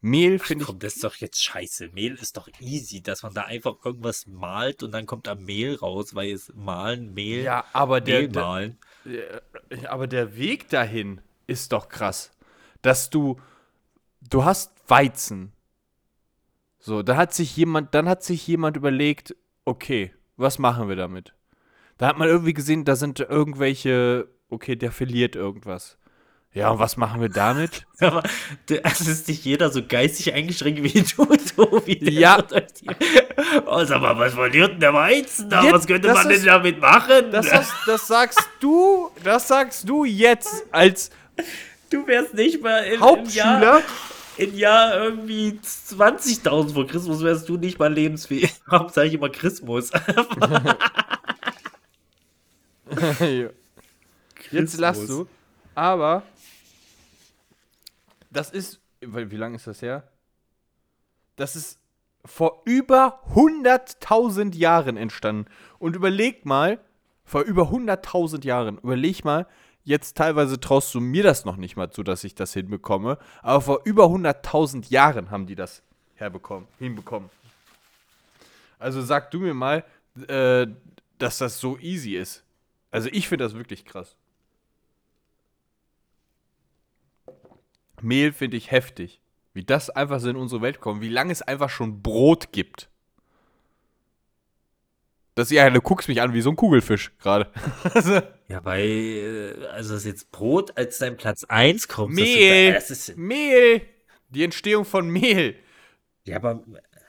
Mehl finde ich. komm, das ist doch jetzt scheiße. Mehl ist doch easy, dass man da einfach irgendwas malt und dann kommt da Mehl raus, weil es malen, Mehl, Ja, aber der, Mehl der, malen. Ja, aber der Weg dahin ist doch krass. Dass du, du hast Weizen. So, da hat sich jemand, dann hat sich jemand überlegt, okay, was machen wir damit? Da hat man irgendwie gesehen, da sind irgendwelche, okay, der verliert irgendwas. Ja, und was machen wir damit? Aber es ist nicht jeder so geistig eingeschränkt wie du, Tobi. Ja. Oh, sag mal, was verliert denn der Weizen da? Was könnte man denn ist- damit machen? Das, hast, das sagst du, das sagst du jetzt als du wärst nicht mal im, im Hauptschüler. Jahr, im Jahr irgendwie 20.000 vor Christus wärst du nicht mal lebensfähig. Warum sage ich immer Christmus? Jetzt lachst du. Aber das ist, wie lange ist das her? Das ist vor über 100.000 Jahren entstanden. Und überleg mal, vor über 100.000 Jahren, überleg mal, jetzt teilweise traust du mir das noch nicht mal zu, dass ich das hinbekomme, aber vor über 100.000 Jahren haben die das herbekommen, hinbekommen. Also sag du mir mal, äh, dass das so easy ist. Also ich finde das wirklich krass. Mehl finde ich heftig. Wie das einfach so in unsere Welt kommt. Wie lange es einfach schon Brot gibt. Das ja, du guckst mich an wie so ein Kugelfisch gerade. Ja, weil, äh, also dass jetzt Brot als dein Platz 1 kommt. Mehl. Das ist, das ist, Mehl. Die Entstehung von Mehl. ja, aber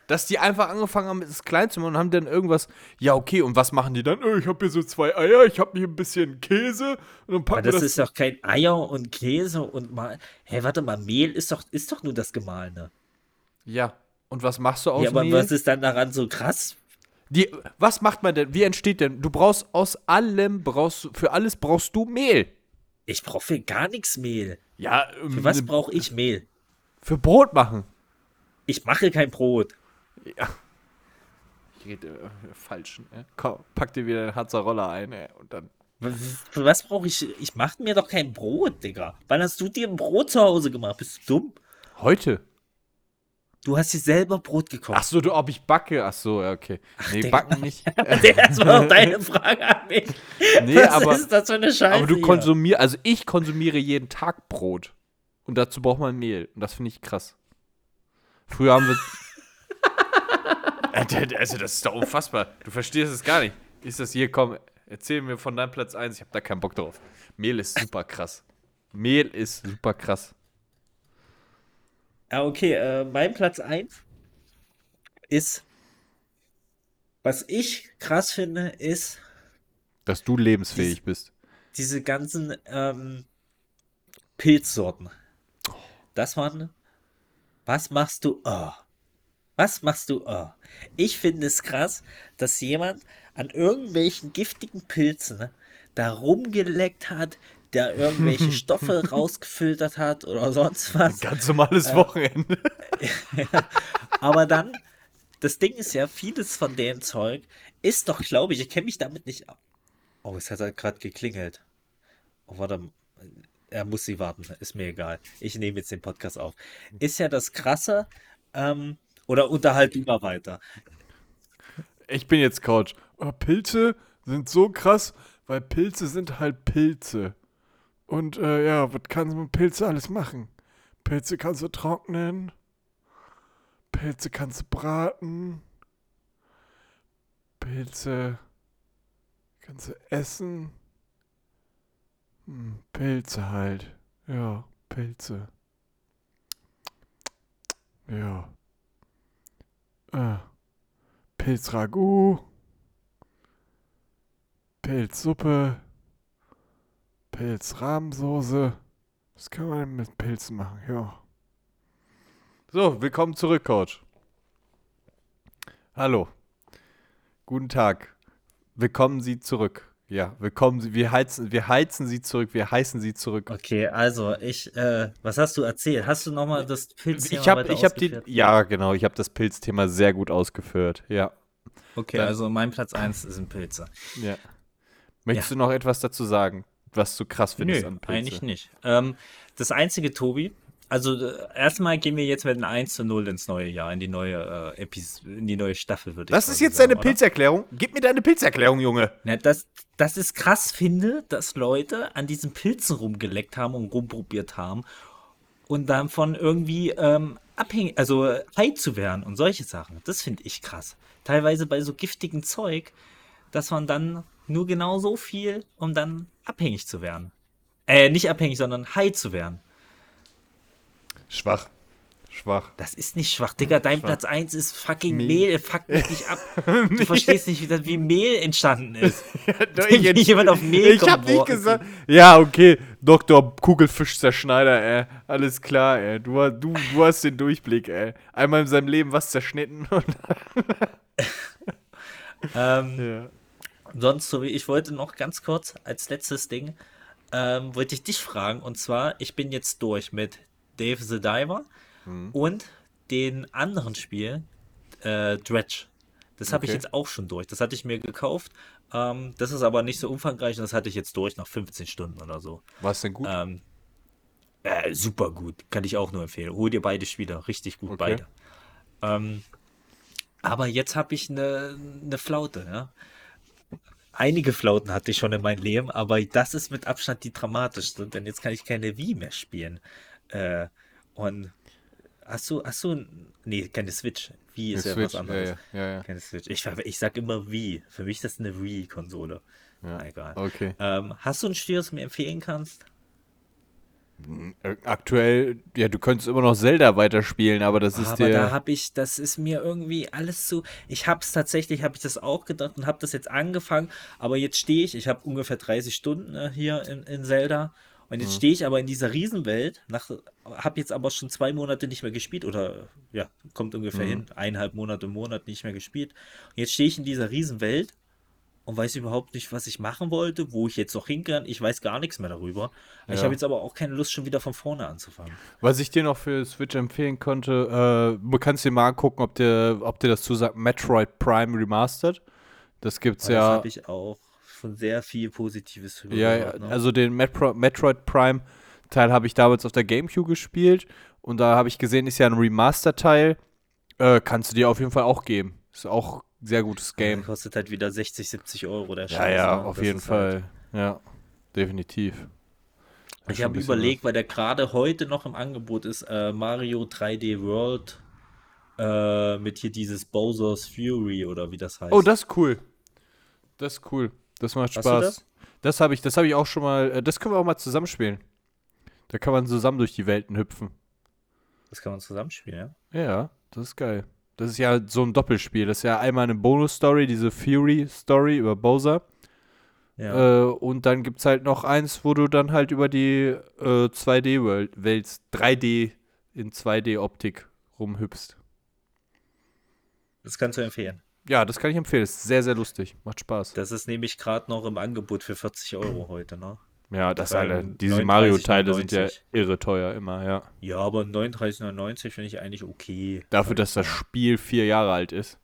Dass die einfach angefangen haben, es klein zu machen und haben dann irgendwas. Ja, okay, und was machen die dann? Äh, ich habe hier so zwei Eier, ich habe hier ein bisschen Käse und dann Aber packen wir das das. ist doch kein Eier und Käse und mal. Hä, warte mal, Mehl ist doch, ist doch nur das Gemahlene. ja. Und was machst du aus ja, aber Mehl? was ist dann daran so krass? Die, was macht man denn? Wie entsteht denn? Du brauchst aus allem, brauchst, für alles brauchst du Mehl. Ich brauche für gar nichts Mehl. Ja, Für was brauche ich Mehl? Für Brot machen. Ich mache kein Brot. Ich rede äh, falsch. Ne? Komm, pack dir wieder den Harzer Roller ein, ey, und dann. W- Für was brauche ich? Ich mache mir doch kein Brot, Digga. Wann hast du dir ein Brot zu Hause gemacht? Bist du dumm? Heute. Du hast dir selber Brot gekocht. Ach so, du, ob ich backe? Ach so, ja, okay. Nee, Digga. backen nicht. Das war doch deine Frage an mich. Nee, was aber, ist das für eine Scheiße? aber du konsumierst, also ich konsumiere jeden Tag Brot. Und dazu braucht man Mehl. Und das finde ich krass. Früher haben wir. Also, das ist doch unfassbar. Du verstehst es gar nicht. Ist das hier, komm, erzähl mir von deinem Platz 1. Ich habe da keinen Bock drauf. Mehl ist super krass. Mehl ist super krass. Ja, okay, äh, mein Platz 1 ist, was ich krass finde, ist Dass du lebensfähig bist. diese ganzen ähm, Pilzsorten. Das waren, was machst du? Oh. Was machst du? Oh. Ich finde es krass, dass jemand an irgendwelchen giftigen Pilzen da rumgeleckt hat, der irgendwelche Stoffe rausgefiltert hat oder sonst was. Ganz normales Wochenende. Aber dann, das Ding ist ja, vieles von dem Zeug ist doch, glaube ich, ich kenne mich damit nicht. ab. Oh, es hat halt gerade geklingelt. Oh, warte. Er muss sie warten, ist mir egal. Ich nehme jetzt den Podcast auf. Ist ja das Krasse, ähm, oder unterhalt mal weiter. Ich bin jetzt Coach. Oh, Pilze sind so krass, weil Pilze sind halt Pilze. Und äh, ja, was kannst du mit Pilze alles machen? Pilze kannst du trocknen. Pilze kannst du braten. Pilze kannst du essen. Hm, Pilze halt. Ja, Pilze. Ja. Äh. Pilzragout. Pilzsuppe. Pilzrahmsoße. Was kann man mit Pilzen machen? Ja. So, willkommen zurück, Coach. Hallo. Guten Tag. Willkommen Sie zurück. Ja, willkommen Sie. Wir heizen, wir heizen Sie zurück. Wir heißen Sie zurück. Okay, also ich, äh, was hast du erzählt? Hast du nochmal das Pilzthema Ich habe weiter ich hab die, ja genau, ich habe das Pilzthema sehr gut ausgeführt. Ja, Okay, Dann- also mein Platz 1 sind Pilze. ja. Möchtest Ja. du noch etwas dazu sagen, was du krass findest Nö, an Pilze? eigentlich nicht. Ähm, das einzige, Tobi, also äh, erstmal gehen wir jetzt mit einem 1 zu 0 ins neue Jahr, in die neue, äh, Epis in die neue Staffel, würde ich Das ist jetzt deine sagen, oder? Pilzerklärung? Gib mir deine Pilzerklärung, Junge. Ja, das, das ist krass finde, dass Leute an diesen Pilzen rumgeleckt haben und rumprobiert haben und davon irgendwie ähm, abhängig, also high zu werden und solche Sachen. Das finde ich krass. Teilweise bei so giftigen Zeug, dass man dann nur genau so viel, um dann abhängig zu werden. Äh, nicht abhängig, sondern high zu werden. Schwach. Schwach. Das ist nicht schwach, Digga. Dein Schwach. Platz 1 ist fucking Mehl. Mehl. Fuck mich nicht ab. Du verstehst nicht, wie, das, wie Mehl entstanden ist. ich, Wie jemand auf Mehl ich hab nicht gesagt. Ja, okay. Dr. Kugelfisch-Zerschneider, ey. Alles klar, ey. Du, du, du hast den Durchblick, ey. Einmal in seinem Leben was zerschnitten und. Ähm, Ja. Sonst, so wie ich wollte noch ganz kurz als letztes Ding, ähm, wollte ich dich fragen. Und zwar, ich bin jetzt durch mit Dave the Diver Mhm. und den anderen Spiel, äh, Dredge. Das habe ich Okay. jetzt auch schon durch. Das hatte ich mir gekauft. Ähm, das ist aber nicht so umfangreich und das hatte ich jetzt durch nach 15 Stunden oder so. War es denn gut? Ähm, äh, super gut. Kann ich auch nur empfehlen. Hol dir beide Spieler. Richtig gut, Okay. beide. Ähm, aber jetzt habe ich eine ne Flaute, ja. Einige Flauten hatte ich schon in meinem Leben, aber das ist mit Abstand die dramatischste, denn jetzt kann ich keine Wii mehr spielen. Äh, und hast du, hast du, nee, keine Switch. Wii ist Eine ja Switch, was anderes. Ja, ja, ja. Keine Switch. Ich, ich sag immer Wii. Für mich ist das eine Wii-Konsole. Ja. Na, egal. Okay. Ähm, hast du ein Spiel, das du mir empfehlen kannst? Äh, Aktuell, ja, du könntest immer noch Zelda weiterspielen, aber das ist Aber dir. da habe ich, das ist mir irgendwie alles zu. Ich habe es tatsächlich, habe ich das auch gedacht und habe das jetzt angefangen, aber jetzt stehe ich, ich habe ungefähr 30 Stunden äh, hier in, in Zelda und Mhm. jetzt stehe ich aber in dieser Riesenwelt, nach, habe jetzt aber schon zwei Monate nicht mehr gespielt oder ja, kommt Mhm. ungefähr hin, eineinhalb Monate, Monat nicht mehr gespielt. Und jetzt stehe ich in dieser Riesenwelt und weiß überhaupt nicht, was ich machen wollte, wo ich jetzt noch hin kann. Ich weiß gar nichts mehr darüber. Ich Ja. habe jetzt aber auch keine Lust, schon wieder von vorne anzufangen. Was ich dir noch für Switch empfehlen konnte, äh, du kannst dir mal angucken, ob dir, ob dir das zusagt, Metroid Prime Remastered. Das gibt's Das ja. habe ich auch schon sehr viel Positives drüber Ja, ja, gehört, ne? also den Metro Metroid Prime Teil habe ich damals auf der GameCube gespielt und da habe ich gesehen, ist ja ein Remaster-Teil. Äh, kannst du dir auf jeden Fall auch geben. Ist auch ein sehr gutes Game. kostet halt wieder 60, 70 Euro der Ja, Scheiß, ja, ne? auf Das jeden halt- Fall. Ja, definitiv. Ich habe überlegt, weil der gerade heute noch im Angebot ist, äh, Mario 3D World Äh, mit hier dieses Bowser's Fury oder wie das heißt. Oh, das ist cool. Das ist cool. Das macht Spaß. das? Das habe ich, das habe ich auch schon mal. äh, Das können wir auch mal zusammenspielen. Da kann man zusammen durch die Welten hüpfen. Das kann man zusammenspielen, ja? Ja, das ist geil. Das ist ja so ein Doppelspiel. Das ist ja einmal eine Bonus-Story, diese Fury-Story über Bowser. Ja. Äh, und dann gibt es halt noch eins, wo du dann halt über die äh, 2D-Welt, 3D in 2D-Optik rumhüpfst. Das kannst du empfehlen. Ja, das kann ich empfehlen. Ist sehr, sehr lustig. Macht Spaß. Das ist nämlich gerade noch im Angebot für 40 Euro heute, ne? Ja, das alle, diese 39,99. Mario-Teile sind ja irre teuer immer, ja. Ja, aber 39,99 finde ich eigentlich okay. Dafür, dass das Spiel vier Jahre alt ist.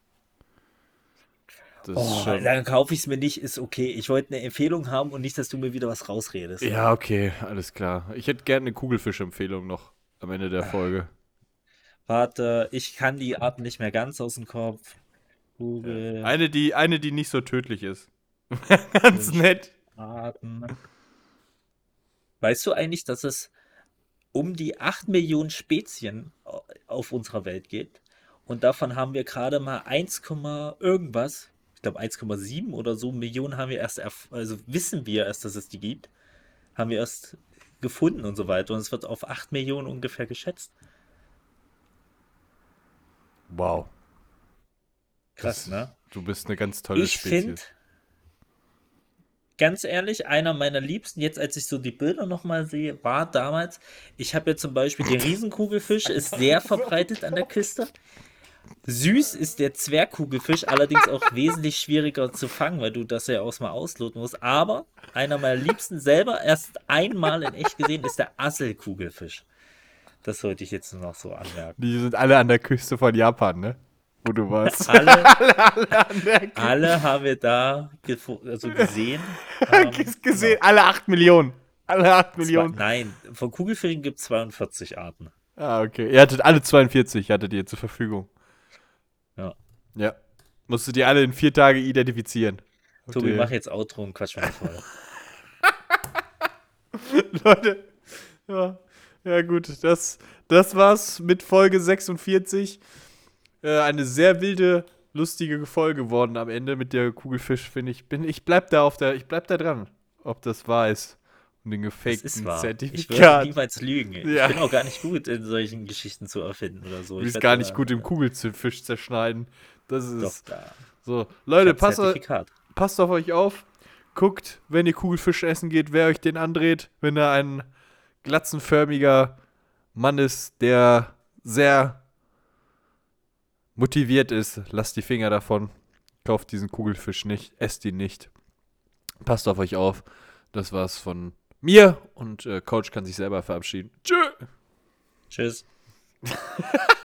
Das Oh, schon. dann kaufe ich es mir nicht, ist okay. Ich wollte eine Empfehlung haben und nicht, dass du mir wieder was rausredest. Ja, okay, alles klar. Ich hätte gerne eine Kugelfisch-Empfehlung noch am Ende Ah. der Folge. Warte, ich kann die Arten nicht mehr ganz aus dem Kopf. Google Eine, die, eine, die nicht so tödlich ist. Ganz nett. Arten. Weißt du eigentlich, dass es um die 8 Millionen Spezien au- auf unserer Welt gibt? Und davon haben wir gerade mal 1, Komma irgendwas, ich glaube 1,7 oder so Millionen haben wir erst, erf also wissen wir erst, dass es die gibt, haben wir erst gefunden und so weiter. Und es wird auf 8 Millionen ungefähr geschätzt. Wow. Krass, ne? Du bist eine ganz tolle Ich finde, Spezies. ganz ehrlich, einer meiner Liebsten, jetzt als ich so die Bilder nochmal sehe, war damals, ich habe ja zum Beispiel den Riesenkugelfisch, ist sehr verbreitet an der Küste. Süß ist der Zwergkugelfisch, allerdings auch wesentlich schwieriger zu fangen, weil du das ja auch mal ausloten musst. Aber einer meiner Liebsten selber erst einmal in echt gesehen ist der Asselkugelfisch. Das sollte ich jetzt nur noch so anmerken. Die sind alle an der Küste von Japan, ne? Wo du warst. Alle, alle haben wir da also gesehen. Ähm, gesehen, alle 8 Millionen. Alle 8 Zwei, Millionen. nein, von Kugelfischen gibt es 42 Arten. Ah, okay. Ihr hattet alle 42, hattet ihr zur Verfügung. Ja. Ja. Musstet ihr alle in vier Tage identifizieren. Tobi, mach jetzt Outro und quatsch mal voll. Leute. Ja, ja gut. Das, das war's mit Folge 46. Äh, eine sehr wilde, lustige Folge geworden am Ende mit der Kugelfisch, finde ich. Bin, ich bleib da auf der, ich bleib da dran, ob das wahr ist. Und den gefakten wahr. Ich würde Zertifikat. niemals lügen. Ja. Ich bin auch gar nicht gut in solchen Geschichten zu erfinden oder so. Du Ich bist gar nicht gut im Kugelfisch zerschneiden. Das Doch, ist da. so. Leute, passt, Zertifikat. passt auf euch auf. Guckt, wenn ihr Kugelfisch essen geht, wer euch den andreht. Wenn er ein glatzenförmiger Mann ist, der sehr motiviert ist, lasst die Finger davon. Kauft diesen Kugelfisch nicht, esst ihn nicht. Passt auf euch auf. Das war's von mir und äh, Coach kann sich selber verabschieden. Tschö. Tschüss.